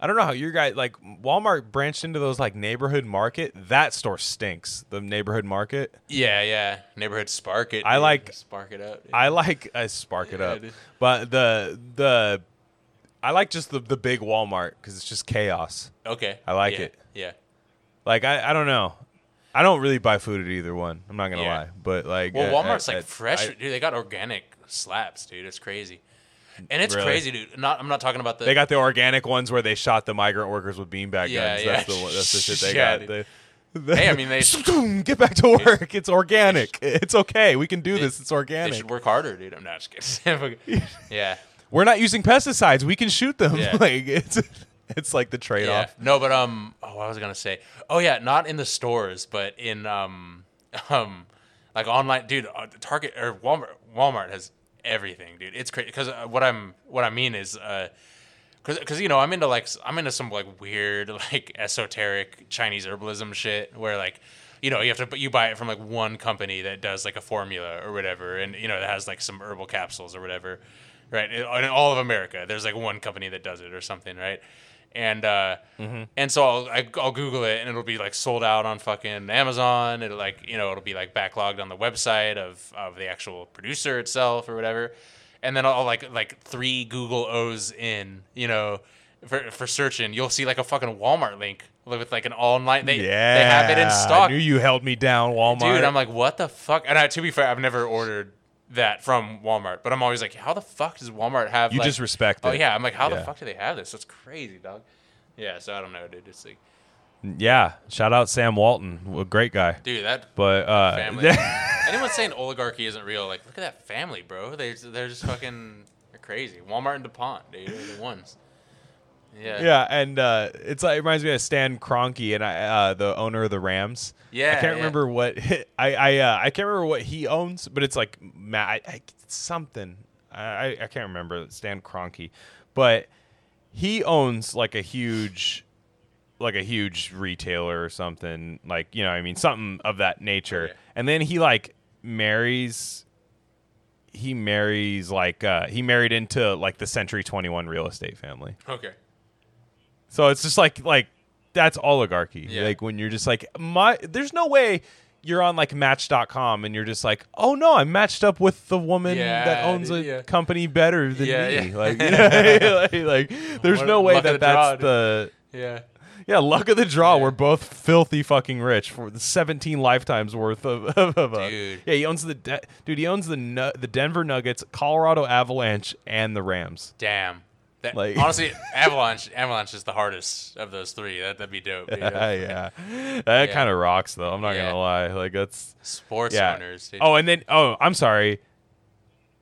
I don't know how your guy like Walmart branched into those like neighborhood market. That store stinks. The neighborhood market. yeah, yeah. Neighborhood spark it. I dude. like- spark it up. dude. I like I spark it Yeah, up, dude. but the the I like just the the big Walmart because it's just chaos. okay. I like yeah, it. Yeah. Like I, I don't know. I don't really buy food at either one. I'm not gonna Yeah. lie, but like Well, uh, Walmart's uh, like uh, fresh, I- dude. They got organic slaps, dude. It's crazy, and it's Really? crazy, dude. Not, I'm not talking about the. they got the organic ones where they shot the migrant workers with beanbag Yeah, guns. yeah. That's the that's the <laughs> shit they Yeah, got. They- Hey, I mean, they- <laughs> get back to work. It's organic. <laughs> It's okay. We can do this. It's organic. they should work harder, dude. I'm not just kidding. yeah. We're not using pesticides. We can shoot them. Yeah. like it's it's like the trade Yeah. off. No, but um, oh, what was I gonna say? Oh yeah, not in the stores, but in um, um, like online, dude. Uh, Target or Walmart. Walmart has everything, dude. It's crazy because uh, what I'm what I mean is uh. Cause, Cause, you know I'm into like I'm into some like weird <laughs> like esoteric Chinese herbalism shit where like you know you have to you buy it from like one company that does like a formula or whatever and you know that has like some herbal capsules or whatever right in all of America there's like one company that does it or something right and uh, and so I'll, I, I'll Google it, and it'll be like sold out on fucking Amazon. It'll like you know it'll be like backlogged on the website of, of the actual producer itself or whatever. And then I'll like like three Google O's in, you know, for for searching, you'll see like a fucking Walmart link with like an online. They yeah, they have it in stock, I knew you held me down, Walmart. dude. I'm like, what the fuck? And I, to be fair, I've never ordered that from Walmart, but I'm always like, how the fuck does Walmart have? You like- just respect Oh it. yeah, I'm like, how Yeah. the fuck do they have this? That's crazy, dog. Yeah, so I don't know, dude. It's like, yeah. Shout out Sam Walton, a great guy. dude, that But uh, family. <laughs> Anyone saying oligarchy isn't real, like, look at that family, bro. They they're just fucking they're crazy. Walmart and DuPont, dude, are the ones. Yeah. yeah, and uh, it's like it reminds me of Stan Kroenke and I, uh, the owner of the Rams. Yeah, I can't yeah. remember what <laughs> I I uh, I can't remember what he owns, but it's like ma- I, I, something. I I can't remember Stan Kroenke, but he owns like a huge like a huge retailer or something like you know what i mean something of that nature Okay. and then he like marries he marries like uh he married into like the century 21 real estate family Okay. So it's just like like that's oligarchy Yeah. like when you're just like my there's no way you're on like match.com and you're just like oh no i'm matched up with the woman Yeah, that owns a yeah. company better than me like, <laughs> you know, <laughs> like, like, there's What- no way that the draw, that's the Yeah. yeah luck of the draw we're both filthy fucking rich for the 17 lifetimes worth of, <laughs> of, of a- Dude. yeah he owns the de- dude he owns the Nu- the denver nuggets colorado avalanche and the rams Damn. That, Like- <laughs> honestly, Avalanche Avalanche is the hardest of those three. That that'd be dope. dude. yeah that Yeah. kind of rocks though i'm not Yeah. gonna lie like that's Sports yeah. owners. Dude. Oh, and then oh, I'm sorry.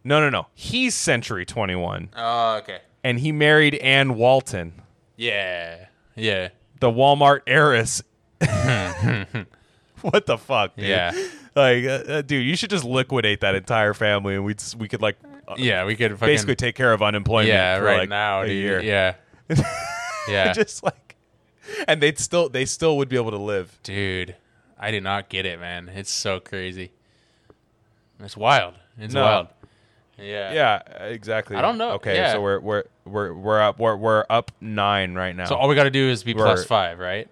No, no, no. He's Century 21, Oh, okay. and he married Ann Walton, Yeah. Yeah. the Walmart heiress. <laughs> what the fuck, dude? Yeah. Like, uh, uh, dude, you should just liquidate that entire family, and we would we could like Uh, yeah. We could fucking, basically take care of unemployment. Yeah. Right like, now, a dude. year. Yeah. <laughs> yeah. just like, and they'd still they still would be able to live. Dude, I did not get it, man. It's so crazy. It's wild. It's No. wild. Yeah. Yeah, exactly. I don't know. Okay, Yeah. so we're we're we're we're up we're, we're up nine right now. So all we got to do is be We're- five, right?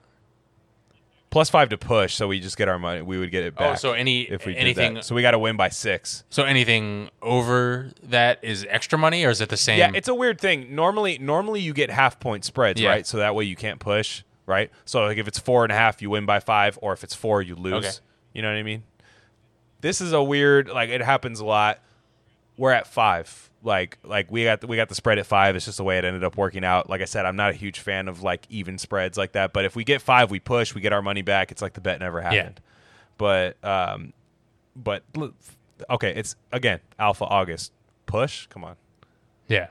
Plus five to push, so we just get our money. We would get it oh, back. Oh, so any if we anything. So we got to win by six. so anything over that is extra money, or is it the same? Yeah, it's a weird thing. Normally, normally you get half point spreads, Yeah. right? So that way you can't push, right? So like if it's four and a half, you win by five, or if it's four, you lose. Okay. You know what I mean? This is a weird. Like it happens a lot. We're at five. Like like we got we got the spread at five. It's just the way it ended up working out. Like I said, I'm not a huge fan of like even spreads like that. But if we get five, we push. We get our money back. It's like the bet never happened. But um, but okay, it's again Alpha August push. Come on. yeah.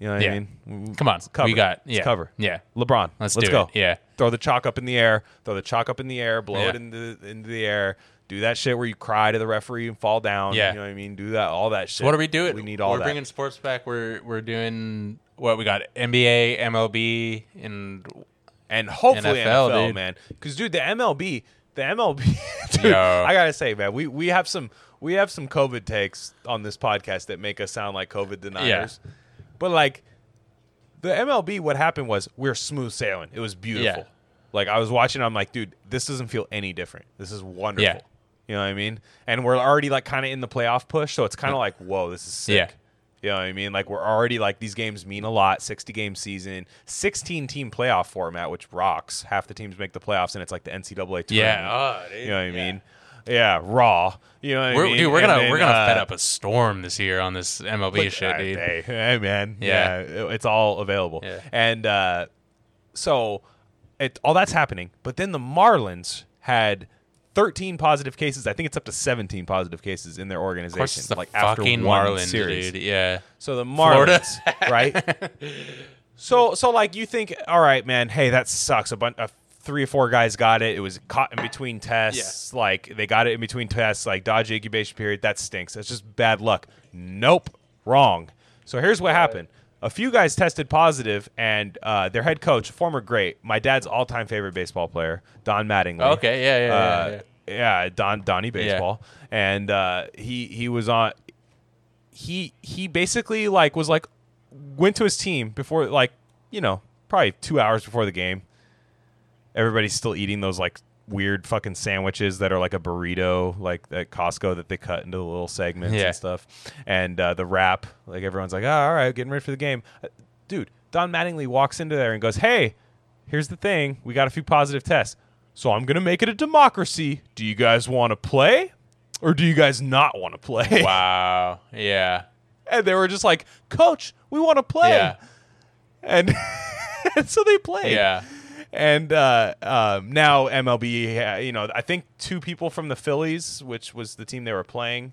You know what Yeah. I mean? Come on, It's covered. we got yeah, cover. Yeah, LeBron, Let's let's do go. it. Yeah. Throw the chalk up in the air. Throw the chalk up in the air. Blow Yeah. it into into the air. Do that shit where you cry to the referee and fall down. Yeah. You know what I mean? Do that. All that shit. What are we doing? We need all that. We're that. bringing sports back. We're we're doing what we got NBA, MLB, and and hopefully NFL, NFL, dude. man. Because dude, the MLB, the MLB, <laughs> dude. I gotta say, man, we we have some we have some COVID takes on this podcast that make us sound like COVID deniers. But like the MLB, what happened was we are smooth sailing. It was beautiful. Yeah. Like I was watching, I'm like, dude, this doesn't feel any different. This is wonderful. Yeah. You know what I mean? And we're already like kind of in the playoff push, so it's kind of like, whoa, this is sick. Yeah. You know what I mean? Like we're already like these games mean a lot. Sixty game season, sixteen team playoff format, which rocks. Half the teams make the playoffs, and it's like the NCAA tournament. yeah, oh, dude, you know what I yeah. mean? Yeah, raw. You know what We're, I mean? dude, we're And gonna then, we're gonna uh, fed up a storm this year on this MLB shit, uh, dude. Hey, hey, man. Yeah. Yeah. it- it's all available. Yeah. And uh, so it all that's happening. But then the Marlins had 13 positive cases. I think it's up to 17 positive cases in their organization. the like after fucking one Marlins, series. dude. Yeah, So the Marlins, right? <laughs> So so like you think, all right, man. Hey, that sucks. A bunch of three or four guys got it. It was caught in between tests. Like they got it in between tests. Like dodge incubation period. That stinks. That's just bad luck. Nope, wrong. So here's what happened. A few guys tested positive, and uh, their head coach, former great, my dad's all-time favorite baseball player, Don Mattingly. Okay, yeah, yeah, yeah, Uh, yeah, Don Donnie baseball, and uh, he he was on. He he basically like was like went to his team before like you know probably two hours before the game. Everybody's still eating those like weird fucking sandwiches that are like a burrito, like at Costco that they cut into little segments Yeah. and stuff. And uh, the wrap, like everyone's like, oh, all right, getting ready for the game. Uh, Dude, Don Mattingly walks into there and goes, hey, here's the thing. We got a few positive tests. So I'm going to make it a democracy. Do you guys want to play? Or do you guys not want to play? <laughs> wow, yeah, And they were just like, Coach, we want to play. yeah, And, and <laughs> so they played. yeah. And uh, um, now MLB, you know, I think two people from the Phillies, which was the team they were playing,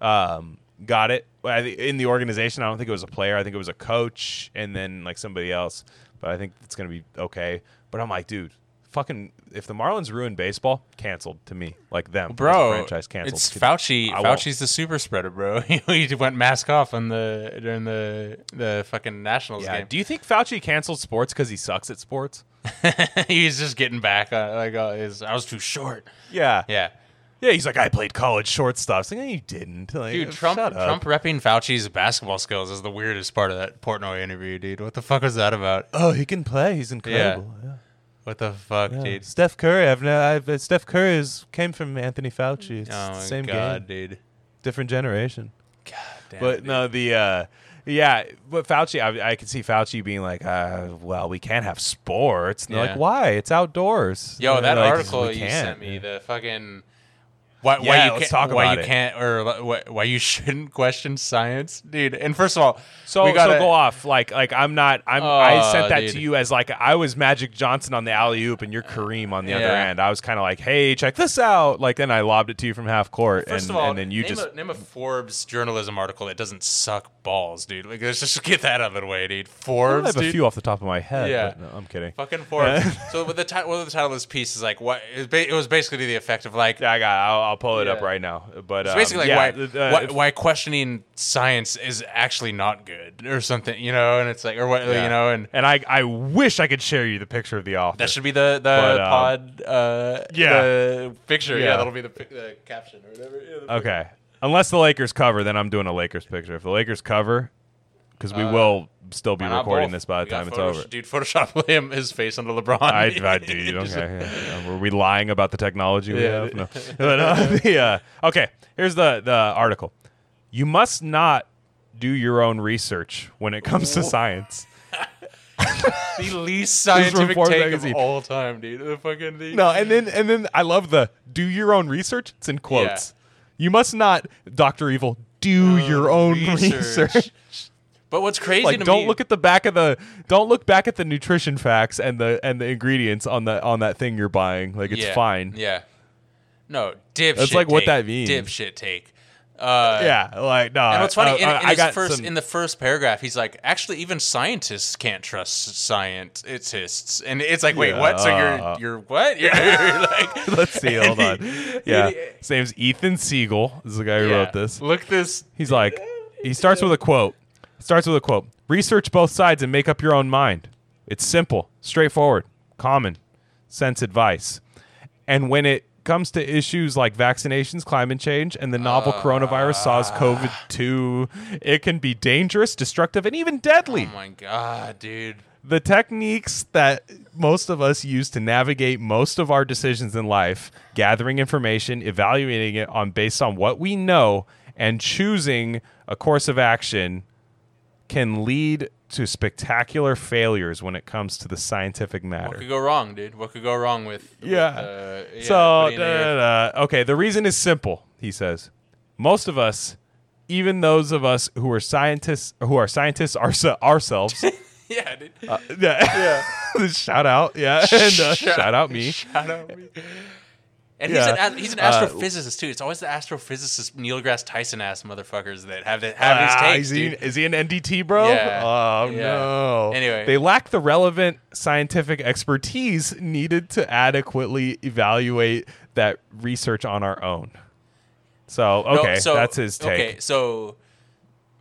um, got it in the organization. I don't think it was a player. I think it was a coach, and then like somebody else. But I think it's gonna be okay. But I'm like, dude, fucking if the Marlins ruin baseball, canceled to me. Like them, bro. franchise canceled. It's Fauci. I won't. Fauci's the super spreader, bro. <laughs> he went mask off on the during the the fucking Nationals Yeah. game. Do you think Fauci canceled sports because he sucks at sports? <laughs> He's just getting back. Uh, like uh, his, I was too short. Yeah. Yeah, Yeah. He's like, I played college shortstop. It's like, no, you didn't. Like, dude. Trump. Trump repping Fauci's basketball skills is the weirdest part of that Portnoy interview, dude. What the fuck was that about? Oh, he can play. He's incredible. Yeah. What the fuck, Yeah. dude? Steph Curry. I've, no, I've uh, Steph Curry is, came from Anthony Fauci. It's Oh the my same god, game, dude. different generation. God damn. But dude. no, the uh, yeah, but Fauci, I, I could see Fauci being like, uh, well, we can't have sports. And they're Yeah. like, why? It's outdoors. Yo, And that like, article you sent me, the fucking why, why Yeah, you can't, talk why you it. can't or why, why you <laughs> shouldn't question science, dude. And first of all, So, we gotta, so go off. Like, like I'm not. I'm. I Oh, sent that dude. to you as like I was Magic Johnson on the alley oop, and you're Kareem on the other end. I was kind of like, hey, check this out. Like, then I lobbed it to you from half court, First and, of all, and then you name just a, name a Forbes journalism article that doesn't suck balls, dude. Like, let's just <laughs> get that out of the way, dude. Forbes. I have a few off the top of my head. Yeah. but no, I'm kidding. Fucking Forbes. <laughs> so, with the ti- what the title of this piece is like, what it was, ba- it was basically to the effect of like, Yeah, I got. I'll, I'll pull it up right now. But It's um, basically like yeah, why, uh, why why questioning science is actually not good or something, you know? And it's like, or what, yeah. you know? And and I I wish I could share you the picture of the author. that should be the the But, um, pod, uh, yeah. the picture. Yeah, Yeah. that'll be the, the caption or whatever. Yeah, Okay. Unless the Lakers cover, then I'm doing a Lakers picture. If the Lakers cover, because we will still be Uh, recording both? this by the We time it's over. Dude, Photoshop him his face under LeBron. I, I <laughs> do. Okay. yeah. Were we lying about the technology we Yeah. have? No. <laughs> But, uh, <laughs> the, uh, okay. Here's the, the article. You must not do your own research when it comes to science. the least scientific take magazine. of all time, dude. The fucking thing. No, and then and then I love the do your own research. It's in quotes. You must not, Doctor Evil, do your own research. research. But what's crazy like to don't me, look at the back of the don't look back at the nutrition facts and the and the ingredients on the on that thing you're buying like it's yeah, fine Yeah. No, dipshit. That's like what that means. Dipshit take. Uh, yeah like no And what's funny, uh, in, in his first some- in the first paragraph, he's like, actually, even scientists can't trust scientists, and it's like, wait, Yeah, what? So you're you're what? <laughs> You're, you're <laughs> like, <laughs> let's see hold on yeah his name's Ethan Siegel this is the guy who yeah. wrote this Look this. he's like he starts with a quote starts with a quote research both sides and make up your own mind it's simple straightforward common sense advice and when it comes to issues like vaccinations, climate change, and the novel coronavirus SARS-CoV-2, it can be dangerous, destructive, and even deadly. Oh my god, dude. the techniques that most of us use to navigate most of our decisions in life, gathering information, evaluating it on based on what we know, and choosing a course of action can lead to spectacular failures when it comes to the scientific matter. What could go wrong, dude? What could go wrong with? Yeah. With, uh, yeah so, da, da, da. okay, the reason is simple, he says. Most of us, even those of us who are scientists, who are scientists ourse- ourselves, <laughs> yeah, dude. yeah, <laughs> shout out, yeah, <laughs> and uh, shout out me. Shout out me. And Yeah. he's an he's an Uh, astrophysicist too. It's always the astrophysicist Neil deGrasse Tyson ass motherfuckers that have the, have Ah, his takes, is, he, dude. is he an NDT, bro? Yeah. Oh Yeah. no. Anyway. they lack the relevant scientific expertise needed to adequately evaluate that research on our own. So No, okay, so- that's his take. Okay, so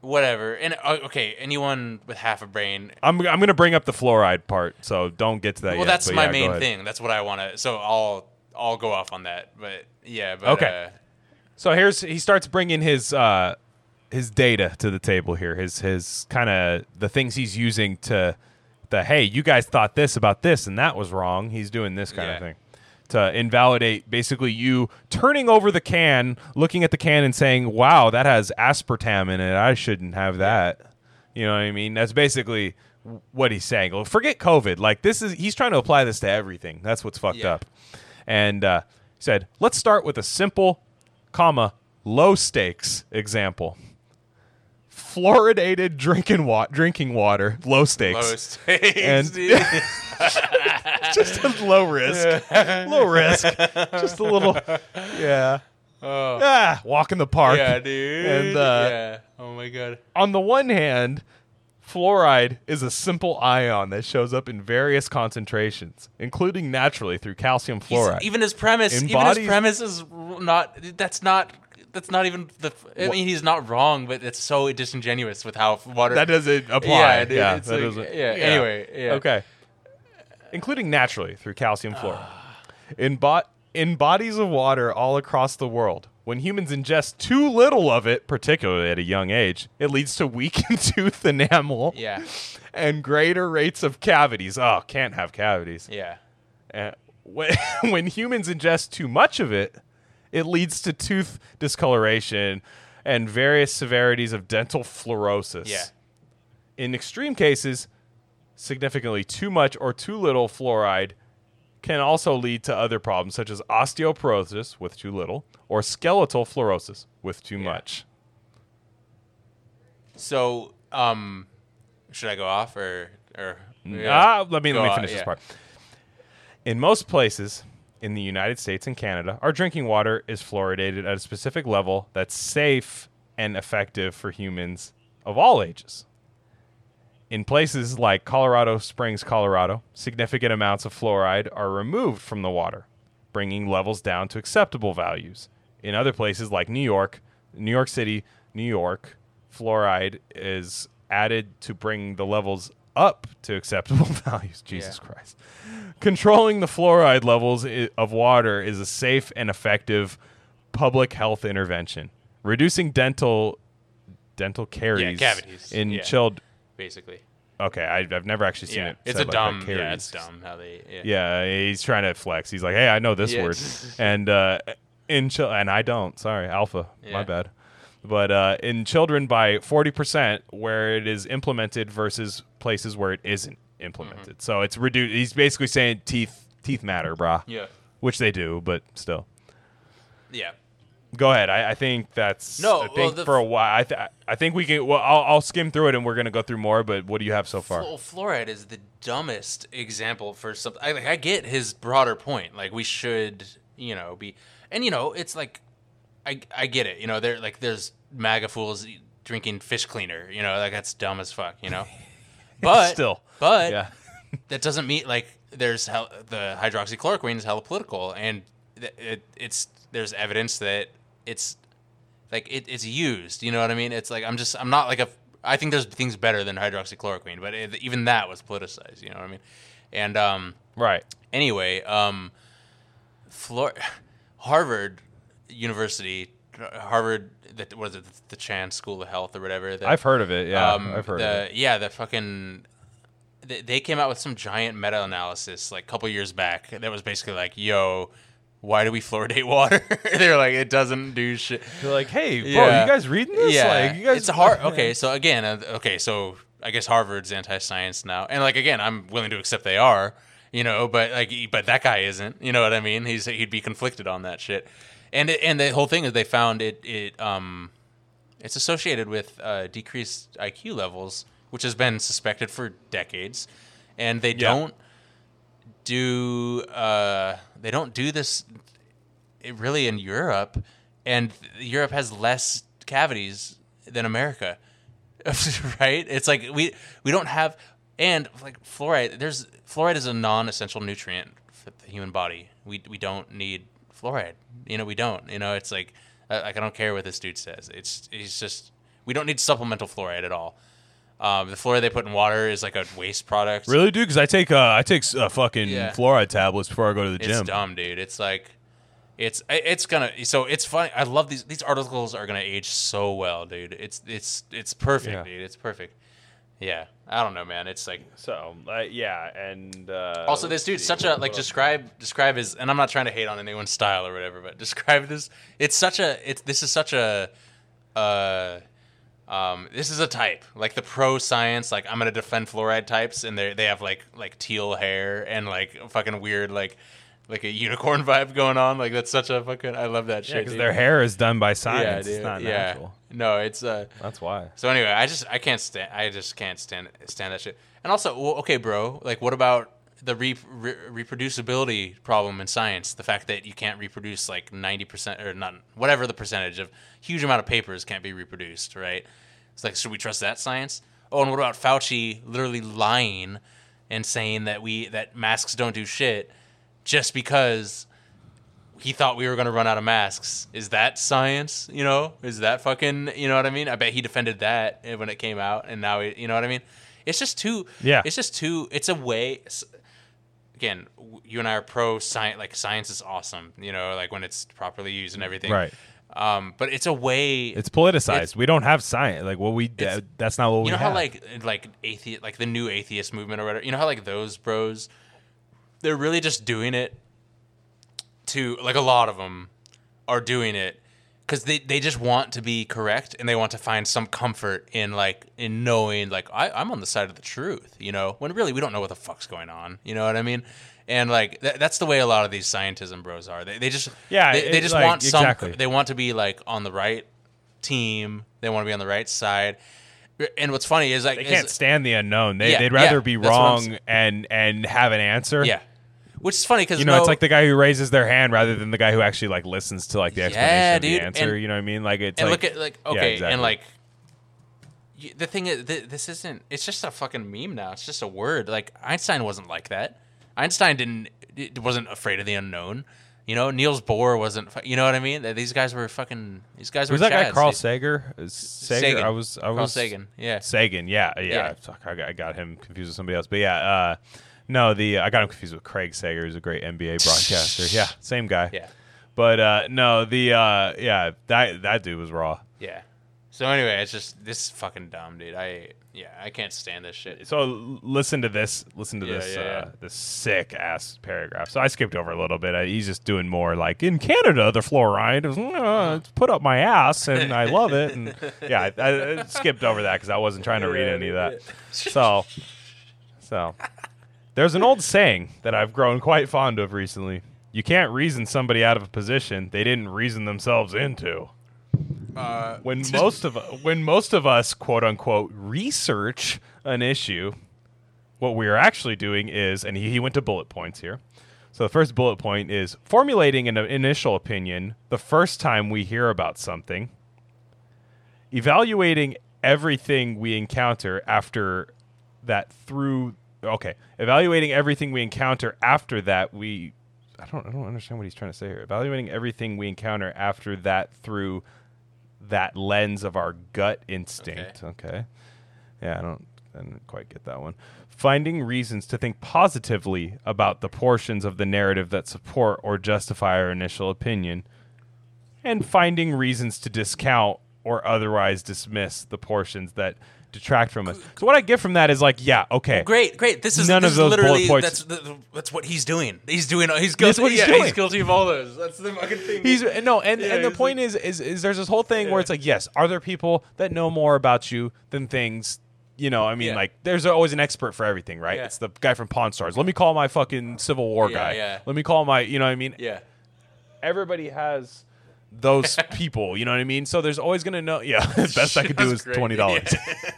whatever. And uh, okay, anyone with half a brain. I'm I'm gonna bring up the fluoride part, so don't get to that Well, yet. that's my yeah, main thing. That's what I want to. So I'll I'll go off on that. But yeah, but Okay. Uh, So here's he starts bringing his uh his data to the table here. His his kind of the things he's using to the hey, you guys thought this about this and that was wrong. He's doing this kind Yeah. of thing to invalidate basically you turning over the can, looking at the can and saying, "Wow, that has aspartame in it. I shouldn't have that." You know what I mean? That's basically what he's saying. Well, forget COVID. Like this is he's trying to apply this to everything. That's what's fucked Yeah. up. And uh, he said, "Let's start with a simple, comma, low stakes example. Fluoridated drinking wa- drinking water, low stakes. low stakes, And- <laughs> Just a low risk. low risk. Just a little yeah. oh, Ah, walk in the park. yeah, dude. And, uh, yeah. Oh my god. On the one hand, Fluoride is a simple ion that shows up in various concentrations, including naturally through calcium He's- fluoride. even his premise, even his premise is not. That's not. That's not even the. I mean, he's not wrong, but it's so disingenuous with how water. that doesn't apply. Yeah, yeah, that like- doesn't- yeah, anyway, yeah. Okay. Including naturally through calcium fluoride. <sighs> in, bo- in bodies of water all across the world, when humans ingest too little of it, particularly at a young age, it leads to weakened <laughs> tooth enamel Yeah, and greater rates of cavities. Oh, can't have cavities. yeah, Uh, when, <laughs> when humans ingest too much of it, it leads to tooth discoloration and various severities of dental fluorosis. yeah. In extreme cases, significantly too much or too little fluoride can also lead to other problems such as osteoporosis with too little or skeletal fluorosis with too much. So, um, should I go off or or? Ah, let me let me finish this yeah. part. In most places in the United States and Canada, our drinking water is fluoridated at a specific level that's safe and effective for humans of all ages. In places like Colorado Springs, Colorado, significant amounts of fluoride are removed from the water, bringing levels down to acceptable values. In other places like New York, New York City, New York, fluoride is added to bring the levels up to acceptable <laughs> values. Jesus Yeah. Christ. Controlling the fluoride levels i- of water is a safe and effective public health intervention. Reducing dental dental caries cavities, in yeah. chilled basically. Okay, I, I've never actually seen Yeah, it. it's a like dumb. Yeah, it's dumb how they. Yeah. Yeah, he's trying to flex. He's like, "Hey, I know this Yeah. word," <laughs> and uh, in ch- and I don't. Sorry, alpha. My bad. But uh, in children by forty percent where it is implemented versus places where it isn't implemented. Mm-hmm. So it's reduced. He's basically saying teeth teeth matter, brah. Yeah. Which they do, but still. Yeah. Go ahead. I, I think that's No, I well, think the for a while. I, th- I think we can. Well, I'll, I'll skim through it, and we're gonna go through more. But what do you have so far? Well, fluoride is the dumbest example for something. I, like, I get his broader point. Like we should, you know, be, and you know, it's like, I I get it. You know, there like there's MAGA fools drinking fish cleaner. You know, like that's dumb as fuck. You know, <laughs> but Still, but yeah. <laughs> that doesn't mean like there's hell, the hydroxychloroquine is hella political, and it, it's there's evidence that it's like it, it's used. You know what I mean? It's like I'm just I'm not like a I think there's things better than hydroxychloroquine, but it, even that was politicized. You know what I mean? And um, Right. anyway, um, Flor- Harvard University, Harvard, what is it, the Chan School of Health or whatever. I've heard of it. Yeah, um, I've heard the, of it. Yeah, the fucking. They, they came out with some giant meta analysis like a couple years back that was basically like, yo, why do we fluoridate water? <laughs> They're like, it doesn't do shit. They're like, hey, bro, Yeah. you guys reading this? Yeah, Like, you guys, it's hard. <laughs> Okay, so again, uh, okay, so I guess Harvard's anti-science now, and like again, I'm willing to accept they are, you know, but like, but that guy isn't. You know what I mean? He's he'd be conflicted on that shit, and it, and the whole thing is they found it it um, it's associated with uh, decreased IQ levels, which has been suspected for decades, and they Yeah. don't do uh, they don't do this really in Europe, and Europe has less cavities than America, <laughs> right? It's like we we don't have and like fluoride. There's fluoride is a non-essential nutrient for the human body. We we don't need fluoride. You know we don't. You know it's like like I don't care what this dude says. It's he's just we don't need supplemental fluoride at all. Um, the fluoride they put in water is like a waste product. Really, dude? Because I take uh, I take uh, fucking Yeah. fluoride tablets before I go to the It's gym. dumb, dude. It's like, it's it's gonna. So it's funny. I love these. These articles are gonna age so well, dude. It's it's it's perfect, Yeah. dude. It's perfect. Yeah, I don't know, man. It's like So uh, yeah, and uh, also this dude's such a like describe describe his and I'm not trying to hate on anyone's style or whatever, but describe this. It's such a it's this is such a uh um this is a type like the pro science like I'm gonna defend fluoride types and they they have like like teal hair and like fucking weird like like a unicorn <laughs> vibe going on like that's such a fucking I love that shit because dude. their hair is done by science. dude. it's not yeah. natural. No, it's uh That's why. so anyway, I just I can't stand I just can't stand stand that shit. And also, okay, bro, like what about the re- re- reproducibility problem in science? The fact that you can't reproduce like ninety percent or not whatever the percentage of huge amount of papers can't be reproduced, right? It's like should we trust that science? Oh, and what about Fauci literally lying and saying that we that masks don't do shit just because he thought we were going to run out of masks. Is that science? You know, is that fucking? You know what I mean? I bet he defended that when it came out, and now he, you know what I mean. It's just too. Yeah. It's just too. It's a way. Again, you and I are pro science. Like science is awesome. You know, like when it's properly used and everything. Right. Um, but it's a way. It's politicized. It's- we don't have science. Like what we. That's not what we you know have. how like like atheist like the new atheist movement or whatever. You know how like those bros, they're really just doing it to like a lot of them are doing it because they, they just want to be correct and they want to find some comfort in like in knowing like I, I'm on the side of the truth, you know, when really we don't know what the fuck's going on. You know what I mean? And like th- that's the way a lot of these scientism bros are. They, they just Yeah, they, they just like, want some exactly. they want to be like on the right team. They want to be on the right side. And what's funny is like they can't stand the unknown. They, Yeah, they'd rather yeah, be that's what I'm wrong and and have an answer. yeah, which is funny because You know, it's like the guy who raises their hand rather than the guy who actually like listens to like the explanation Yeah, of the dude, answer. and- you know what I mean? Like it's and like, look at like Yeah, okay exactly. and like the thing is th- this isn't it's just a fucking meme now it's just a word like einstein wasn't like that einstein didn't it wasn't afraid of the unknown you know niels bohr wasn't you know what i mean That these guys were fucking these guys was were that guy Carl. Sager? Sager? Sagan. I was I Carl was Sagan, yeah. Sagan. Yeah, yeah. Yeah. Fuck, I got, I got him confused with somebody else. But yeah, uh, no, the I got him confused with Craig Sager, who's a great NBA broadcaster. <laughs> Yeah, same guy. yeah But uh, no, the uh, yeah that that dude was raw. yeah so anyway it's just this is fucking dumb dude i yeah i can't stand this shit So l- listen to this. Listen to Yeah, this. yeah, uh, yeah. This sick ass paragraph. So I skipped over a little bit. I, he's just doing more like in Canada, the fluoride is uh, it's put up my ass, and I love it. And <laughs> yeah, I, I, I skipped over that because I wasn't trying to read any of that. <laughs> So, so there's an old saying that I've grown quite fond of recently. You can't reason somebody out of a position they didn't reason themselves into uh, when <laughs> most of when most of us quote unquote research an issue what we are actually doing is and he, he went to bullet points here so the first bullet point is formulating an initial opinion the first time we hear about something evaluating everything we encounter after that through okay evaluating everything we encounter after that we I don't I don't understand what he's trying to say here. Evaluating everything we encounter after that through that lens of our gut instinct. Okay. Yeah, I don't I didn't quite get that one. Finding reasons to think positively about the portions of the narrative that support or justify our initial opinion and finding reasons to discount or otherwise dismiss the portions that detract from us. So what I get from that is like, yeah, okay. Great, great. This is None this of those literally bullet that's points- the, that's what he's doing. He's doing. He's That's guilty. what he's yeah, doing. He's guilty of all those. That's the fucking thing. He's no, and, Yeah, and the point is, is, is there's this whole thing where it's like, yes, are there people that know more about you than things? You know, I mean, Yeah. like, there's always an expert for everything, right? Yeah. It's the guy from Pawn Stars. Let me call my fucking Civil War Yeah, guy. yeah. Let me call my, you know, what I mean, yeah. everybody has those <laughs> people. You know what I mean? So there's always gonna know. Yeah, the <laughs> best I could do That's is twenty dollars. <laughs>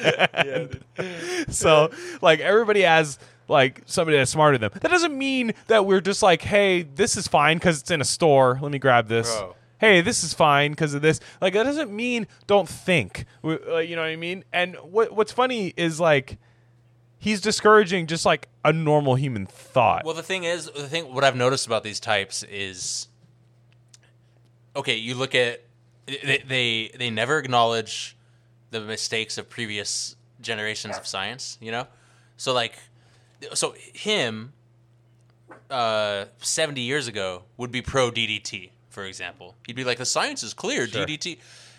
<laughs> so like everybody has like somebody that's smarter than them. That doesn't mean that we're just like, hey, this is fine because it's in a store. Let me grab this. Bro. Hey, this is fine because of this. Like that doesn't mean don't think. We- uh, you know what I mean? And what what's funny is like he's discouraging just like a normal human thought. Well, the thing is, the thing what I've noticed about these types is, okay, you look at they they, they never acknowledge the mistakes of previous generations of science. You know, so like, so him, uh, seventy years ago would be pro DDT, for example. He'd be like, the science is clear, Sure. DDT.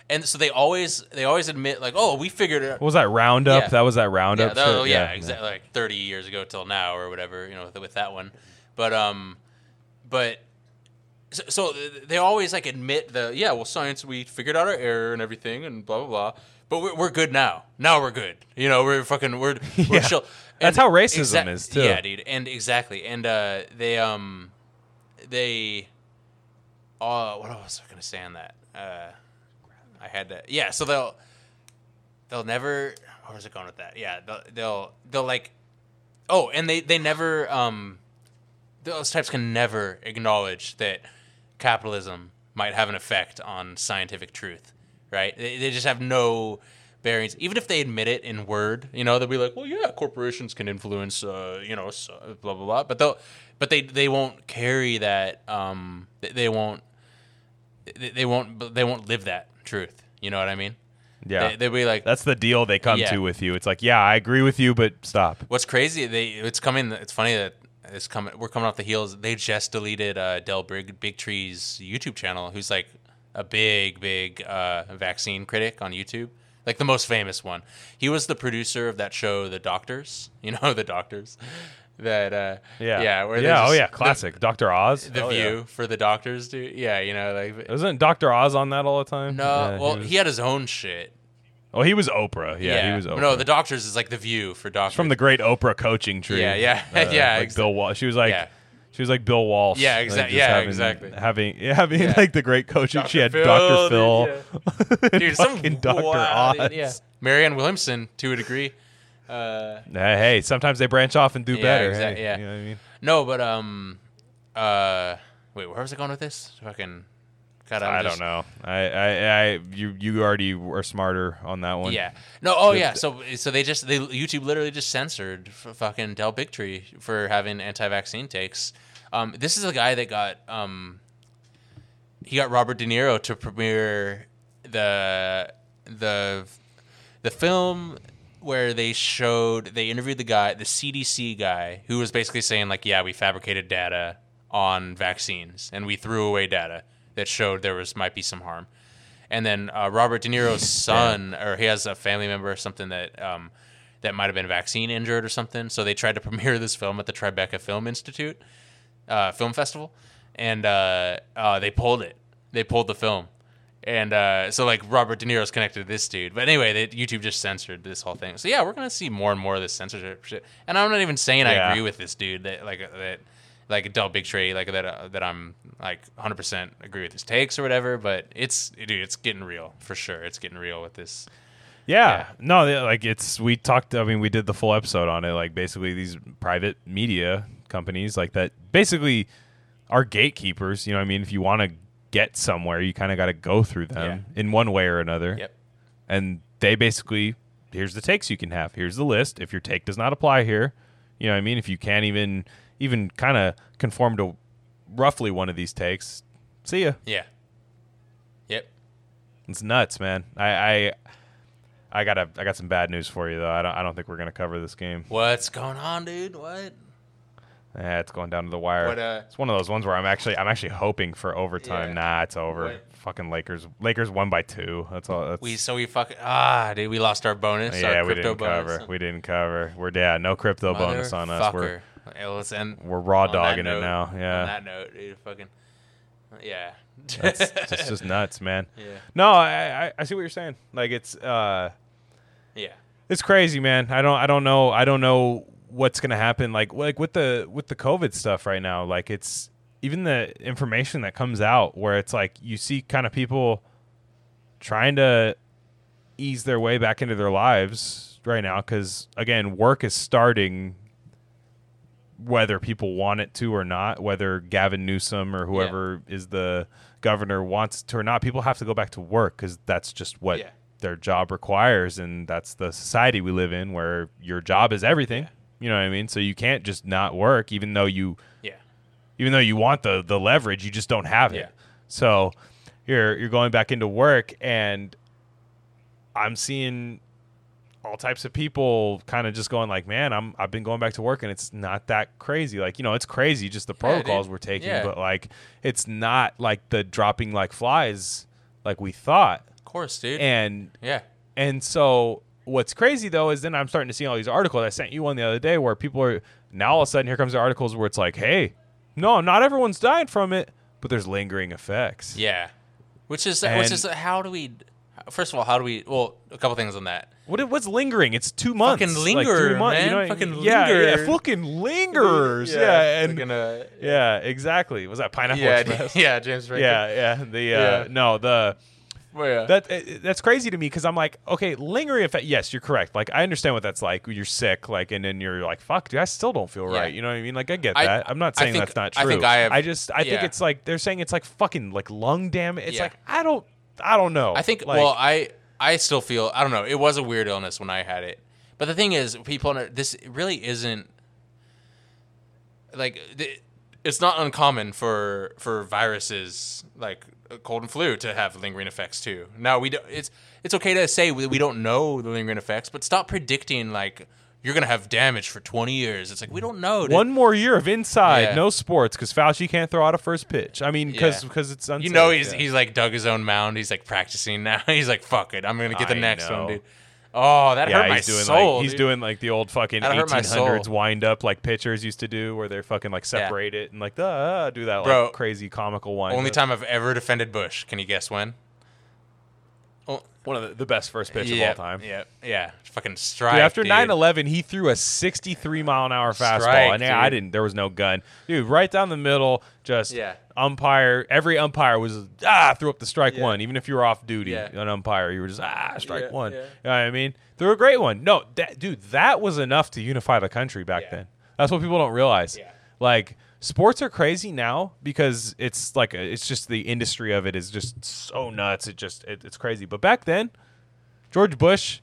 And so they always they always admit like oh we figured it what was that roundup? Yeah. That was that roundup. yeah, that- shit? yeah, exactly. Like thirty years ago till now, or whatever. You know, with, with that one. But um, but so, so they always like admit the yeah. Well, science, we figured out our error and everything, and blah blah blah. But we're, we're good now. Now we're good. You know, we're fucking we're we're <laughs> Yeah. chill. That's how racism is, too. Yeah, dude, and exactly, and uh, they um, they, uh, what was I gonna say on that? Uh, I had to, yeah. So they'll they'll never. Where was it going with that? Yeah, they'll they'll, they'll like, oh, and they they never um, those types can never acknowledge that capitalism might have an effect on scientific truth, right? They, they just have no bearings, even if they admit it in word, you know, they'll be like, "Well, yeah, corporations can influence, uh, you know, uh, blah blah blah," but they'll, but they they won't carry that. Um, they, they won't, they, they won't, they won't live that truth. You know what I mean? Yeah. They, they'll be like, That's the deal they come Yeah. to with you. It's like, yeah, I agree with you, but stop. What's crazy? They it's coming. It's funny that it's coming. We're coming off the heels. They just deleted uh, Del Big Bigtree's YouTube channel. Who's like a big big uh, vaccine critic on YouTube, like the most famous one. He was the producer of that show, The Doctors. <laughs> You know, The Doctors. That uh, Yeah. yeah, where yeah. Oh yeah. Classic. Dr. Oz. The, Oh, View yeah. for the Doctors, dude. Yeah, you know, like Wasn't Dr. Oz on that all the time? no. Yeah, well, was- he had his own shit. Oh, he was Oprah. Yeah, he was Oprah. No, The Doctors is like The View for Doctors. from the great Oprah coaching tree. Yeah, yeah, <laughs> Uh, yeah, Like exa- Bill Walsh. She was like, Yeah. She was like Bill Walsh. Yeah, like, yeah, having- exactly. Having having Yeah. like the great coaching. she had Phil, Dr. Phil. and <laughs> dude, some fucking Dr. Oz. Yeah, Marianne Williamson to a degree. Uh, Hey, sometimes they branch off and do Yeah, better. exact- hey, yeah. You know what I mean? no, but um, uh, wait, where was I going with this? Fucking, God, I'm I just- don't know. I, I, I, you, you already were smarter on that one. Yeah. No. Oh, yeah. So, so they just they YouTube literally just censored f- fucking Del Bigtree for having anti-vaccine takes. Um, this is a guy that got um, he got Robert De Niro to premiere the the the film where they showed they interviewed the guy the CDC guy who was basically saying like yeah we fabricated data on vaccines and we threw away data that showed there was might be some harm and then uh, Robert De Niro's <laughs> son or he has a family member or something that um, that might have been vaccine injured or something so they tried to <laughs> premiere this film at the Tribeca Film Institute uh, film festival, and uh, uh, they pulled it. They pulled the film, and uh, so like Robert De Niro's connected to this dude. But anyway, they, YouTube just censored this whole thing. So yeah, we're gonna see more and more of this censorship shit. And I'm not even saying I agree with this dude that like that like a Del Bigtree like that uh, that I'm like 100 percent agree with his takes or whatever. But it's dude, it's getting real for sure. It's getting real with this. Yeah. Yeah. No, like it's we talked I mean we did the full episode on it like basically these private media companies like that basically are gatekeepers, you know what I mean? If you want to get somewhere, you kind of got to go through them in one way or another. Yep. And they basically here's the takes you can have. Here's the list. If your take does not apply here, you know what I mean? If you can't even even kind of conform to roughly one of these takes, see ya. Yeah. Yep. It's nuts, man. I, I I got a I got some bad news for you though. I don't I don't think we're gonna cover this game. What's going on, dude? What? Eh, it's going down to the wire. What, uh, it's one of those ones where I'm actually I'm actually hoping for overtime. Yeah. Nah, it's over. What? Fucking Lakers. Lakers won by two. That's all. That's, We so we fucking ah, dude, we lost our bonus. yeah, our we didn't cover. We didn't cover. We're yeah, no crypto bonus on us. We're Motherfucker. Yeah, let's end. we're raw on dogging note- it now. On Yeah, that note, dude, fucking. Yeah. that's just just <laughs> nuts, man. Yeah. No, I, I I see what you're saying. Like it's uh yeah. it's crazy, man. I don't I don't know I don't know what's gonna happen. Like like with the with the COVID stuff right now. Like it's even the information that comes out where it's like you see kind of people trying to ease their way back into their lives right now because again work is starting whether people want it to or not whether gavin newsom or whoever is the governor wants to or not people have to go back to work because that's just what Yeah. their job requires and that's the society we live in where your job is everything Yeah. you know what i mean so you can't just not work even though you Yeah. even though you want the the leverage, you just don't have it. Yeah. So you're you're going back into work, and I'm seeing all types of people kind of just going like, man, I'm I've been going back to work, and it's not that crazy. Like you know, it's crazy just the Yeah, protocols we're taking, Yeah. but like it's not like the dropping like flies like we thought. Of course, dude. And yeah. and so what's crazy though is then I'm starting to see all these articles. I sent you one the other day where people are now all of a sudden here comes the articles where it's like, hey, no, not everyone's dying from it, but there's lingering effects. Yeah. Which is And- which is how do we? First of all, how do we? Well, a couple things on that. What what's lingering? It's two months. Fucking like linger, three months, man. You know, Fucking yeah, linger. yeah, fucking lingers. Yeah, and fucking, uh, yeah, exactly. Was that pineapple yeah, express? <laughs> yeah, James Franco. yeah, yeah. The uh, Yeah. no the. Well, yeah. That uh, that's crazy to me because I'm like, okay, lingering effect. Yes, you're correct. Like, I understand what that's like. You're sick, like, and then you're like, fuck, dude, I still don't feel Yeah. right. You know what I mean? Like, I get I- that. I'm not saying think- that's not true. I think I have- I just, I think it's like they're saying it's like fucking like lung damage. It's Yeah. like I don't, I don't know. I think. Like, well, I I still feel I don't know. It was a weird illness when I had it, but the thing is, people this really isn't like it's not uncommon for for viruses like uh, cold and flu to have lingering effects too. Now we do, it's it's okay to say we, we don't know the lingering effects, but stop predicting like you're gonna have damage for 20 years. It's like we don't know. dude. One more year of inside, Yeah. no sports, because Fauci can't throw out a first pitch. I mean, because Yeah. because it's unsafe. You know he's yeah. he's like dug his own mound. He's like practicing now. <laughs> He's like fuck it, I'm gonna get the I next know. one, dude. Oh, that yeah, hurt my he's doing soul. like he's dude. doing like the old fucking That hurt my 1800s soul. wind up like pitchers used to do, where they're fucking like Yeah. separate it and like uh, do that like Bro, crazy comical wind. Only up. time I've ever defended Bush. Can you guess when? Oh, one of the, best first pitch yeah, of all time. Yeah, yeah. Fucking strike. Dude, after dude. 9-11, he threw a 63 mile an hour fastball, Strike, and yeah, I didn't. There was no gun, dude. Right down the middle, just Yeah. umpire. Every umpire was ah threw up the strike Yeah. one, even if you were off duty. Yeah. An umpire, you were just ah strike one. You know what I mean? Threw a great one. No, that dude, that was enough to unify the country back then. That's what people don't realize. Yeah. Like sports are crazy now because it's like a, it's just the industry of it is just so nuts. It just it, it's crazy. But back then, George Bush,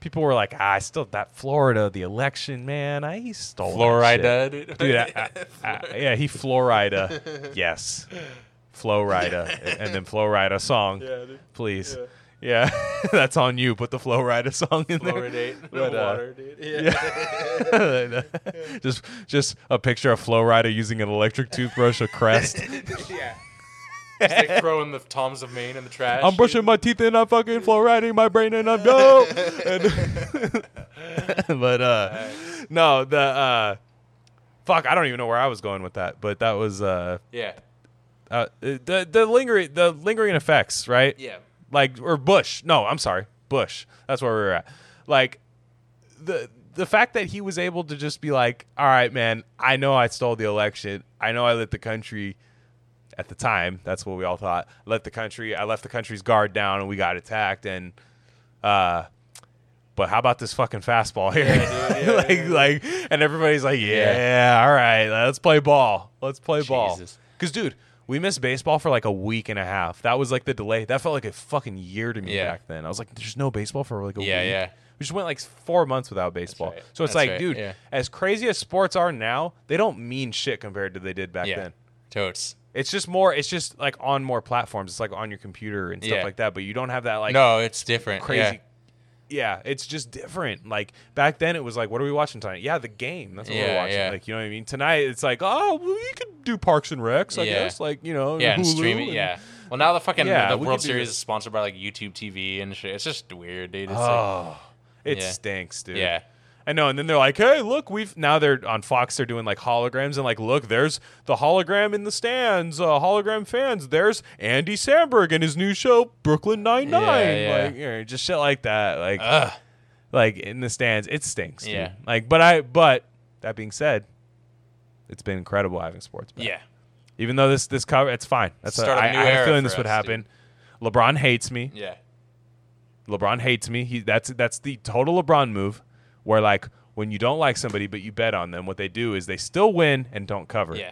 people were like, ah, I still that Florida, the election, man. I he stole Florida, shit." dude. dude. I- I- I- yeah, he Florida, <laughs> yes, Florida, <laughs> and then Florida song, dude. please. Yeah, <laughs> that's on you. Put the Flo Rida song in there. Fluoridate the But, uh, water, dude. <laughs> Yeah. <laughs> just just a picture of Flo Rida using an electric toothbrush, a crest. yeah. Just like throwing the Toms of Maine in the trash. I'm brushing my teeth and I'm fucking flow riding my brain and I'm dope. And- but uh no, the uh fuck, I don't even know where I was going with that, but that was uh, Yeah. uh the the lingering the lingering effects, right? Yeah. Like or Bush. No, I'm sorry. Bush. That's where we were at. Like the the fact that he was able to just be like, "All right, man, I know I stole the election. I know I let the country at the time, that's what we all thought. Let the country, I left the country's guard down and we got attacked and uh but how about this fucking fastball here? dude, <laughs> yeah, like yeah, like and everybody's like, "Yeah, all right, let's play ball. Let's play ball." Cuz dude, we missed baseball for like a week and a half. That was like the delay. That felt like a fucking year to me Yeah. back then. I was like, "There's no baseball for like a Yeah, week." yeah. We just went like four months without baseball. right. So it's That's like, right, dude, yeah. as crazy as sports are now, they don't mean shit compared to they did back Yeah. then. Totes. It's just more. It's just like on more platforms. It's like on your computer and stuff Yeah. like that. But you don't have that like no, it's different. crazy. Yeah. Yeah. it's just different. Like back then, it was like, what are we watching tonight? Yeah, the game. That's what we're watching. yeah. Like you know what I mean. Tonight, it's like, oh, well, we could do Parks and Recs. I Yeah. guess. Like you know, Yeah, and Hulu stream it. and- Yeah. Well, now the fucking Yeah, the World Series is sponsored by like YouTube TV and shit. It's just weird, dude. It's like, Oh, it Yeah. stinks, dude. yeah. I know, and then they're like, "Hey, look, we've now they're on Fox. They're doing like holograms, and like, look, there's the hologram in the stands, uh, hologram fans. There's Andy Samberg and his new show Brooklyn Nine Nine, Yeah, yeah. like, you know, just shit like that, like, Ugh. like in the stands. It stinks, dude. Yeah. Like, but I, but that being said, it's been incredible having sports. Back. Yeah. Even though this this cover, it's fine. That's Start a, a I, I have a feeling this would us, happen. LeBron hates me. Yeah. LeBron hates me. He that's that's the total LeBron move, where like when you don't like somebody but you bet on them, what they do is they still win and don't cover. Yeah.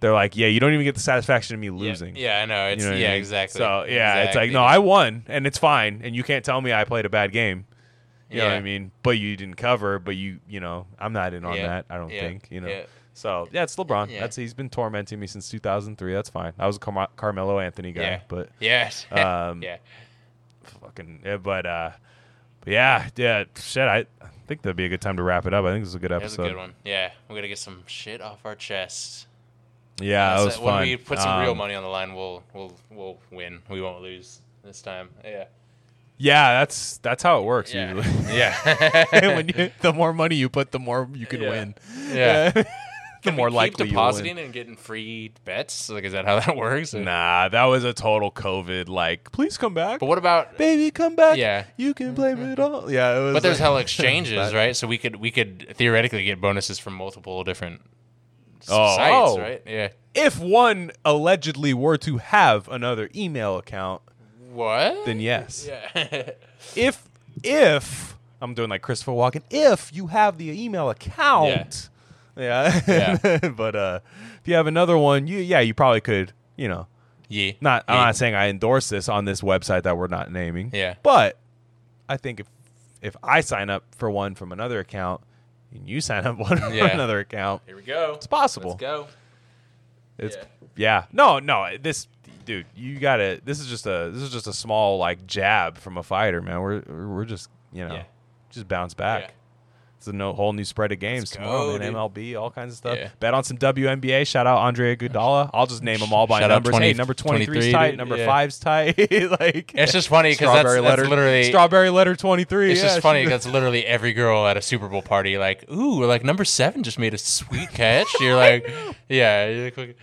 They're like, yeah, you don't even get the satisfaction of me losing. Yeah, I know. It's You know what I yeah, mean? exactly. So yeah, it's like no, I won and it's fine, and you can't tell me I played a bad game. You know what I Yeah. mean? But you didn't cover, but you you know I'm not in on Yeah. that. I don't Yeah. think you know. Yeah. So yeah, it's LeBron. Yeah. That's he's been tormenting me since 2003. That's fine. I was a Carm- Carmelo Anthony guy, Yeah. but Yes. <laughs> Um, yeah. fucking yeah, but uh but yeah yeah shit I, I think that'd be a good time to wrap it up i think this is a good That was episode a good one. Yeah. We gotta get some shit off our chest. yeah that was when fun we put some real Um, money on the line, we'll we'll we'll win. We won't lose this time. Yeah. yeah that's that's how it works Yeah. usually yeah. <laughs> when you, the more money you put the more you can Yeah. win Yeah. The more Keep likely you depositing and getting free bets. Like, is that how <laughs> that works? nah that was a total covid like please come back But what about? baby come back Yeah. you can blame it all yeah it was But there's like- hell <laughs> exchanges, right? So we could we could theoretically get bonuses from multiple different Oh. sites, Oh. right? Yeah. if one allegedly were to have another email account What? then yes yeah. if if I'm doing like Christopher Walken, if you have the email account, yeah, Yeah. <laughs> but uh, if you have another one, you yeah, you probably could, you know, Yeah. Not I'm Yeah. not saying I endorse this on this website that we're not naming. Yeah. But I think if if I sign up for one from another account and you sign up <laughs> one from Yeah. another account, Here we go. it's possible. Let's go. It's Yeah. yeah. No, no. This dude, you got to This is just a this is just a small like jab from a fighter, man. We're we're just you know Yeah. just bounce back. Yeah. It's a no, whole new spread of games Let's tomorrow, go, man. dude. MLB, all kinds of stuff. Yeah. Bet on some WNBA. Shout out Andre Iguodala. I'll just name them all by Shout numbers. 20 hey, number 23 is tight. Number Yeah. 5's tight. <laughs> like It's just funny because that's, strawberry that's letter. literally strawberry letter 23. It's yeah, just funny she- because <laughs> literally every girl at a Super Bowl party, like, ooh, like number seven just made a sweet catch. You're like, <laughs> yeah, you're like,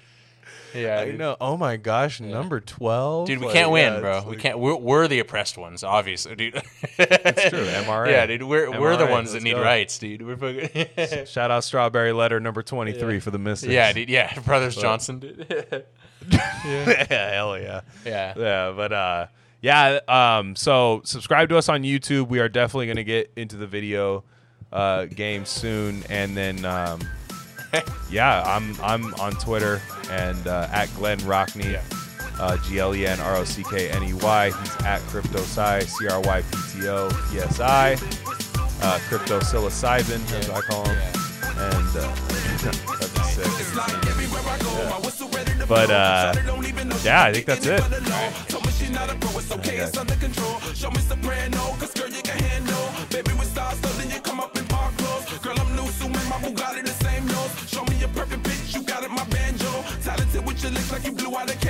yeah, I know. Oh my gosh, number 12. Dude, we Like, can't win, yeah, bro. We like- can't. We're, we're the oppressed ones, obviously, dude. It's true. <laughs> MRA. Yeah, dude. We're we're the ones that need go. rights, dude. We're fucking. <laughs> Shout out strawberry letter number 23 for the misses. yeah, dude. Yeah, <laughs> Brothers Johnson, dude. yeah, hell yeah. yeah. Yeah, but uh yeah, um so subscribe to us on YouTube. We are definitely going to get into the video uh game soon and then um <laughs> yeah, I'm I'm on Twitter and uh, at Glenn Rockney. Uh, G L E N R O C K N E Y. He's at Crypto Psi, C R Y P T O P S I. Uh, Crypto Psilocybin, as I call him. And uh, <laughs> that'd be sick. Yeah. But uh, yeah, I think that's it. Told me she not a pro, it's okay, it's under control. Show me soprano, cause girl, you can handle. Baby, with stars, so then you come up in park clothes. Girl, I'm new, so my Bugatti, it, lips like you blew out a candle.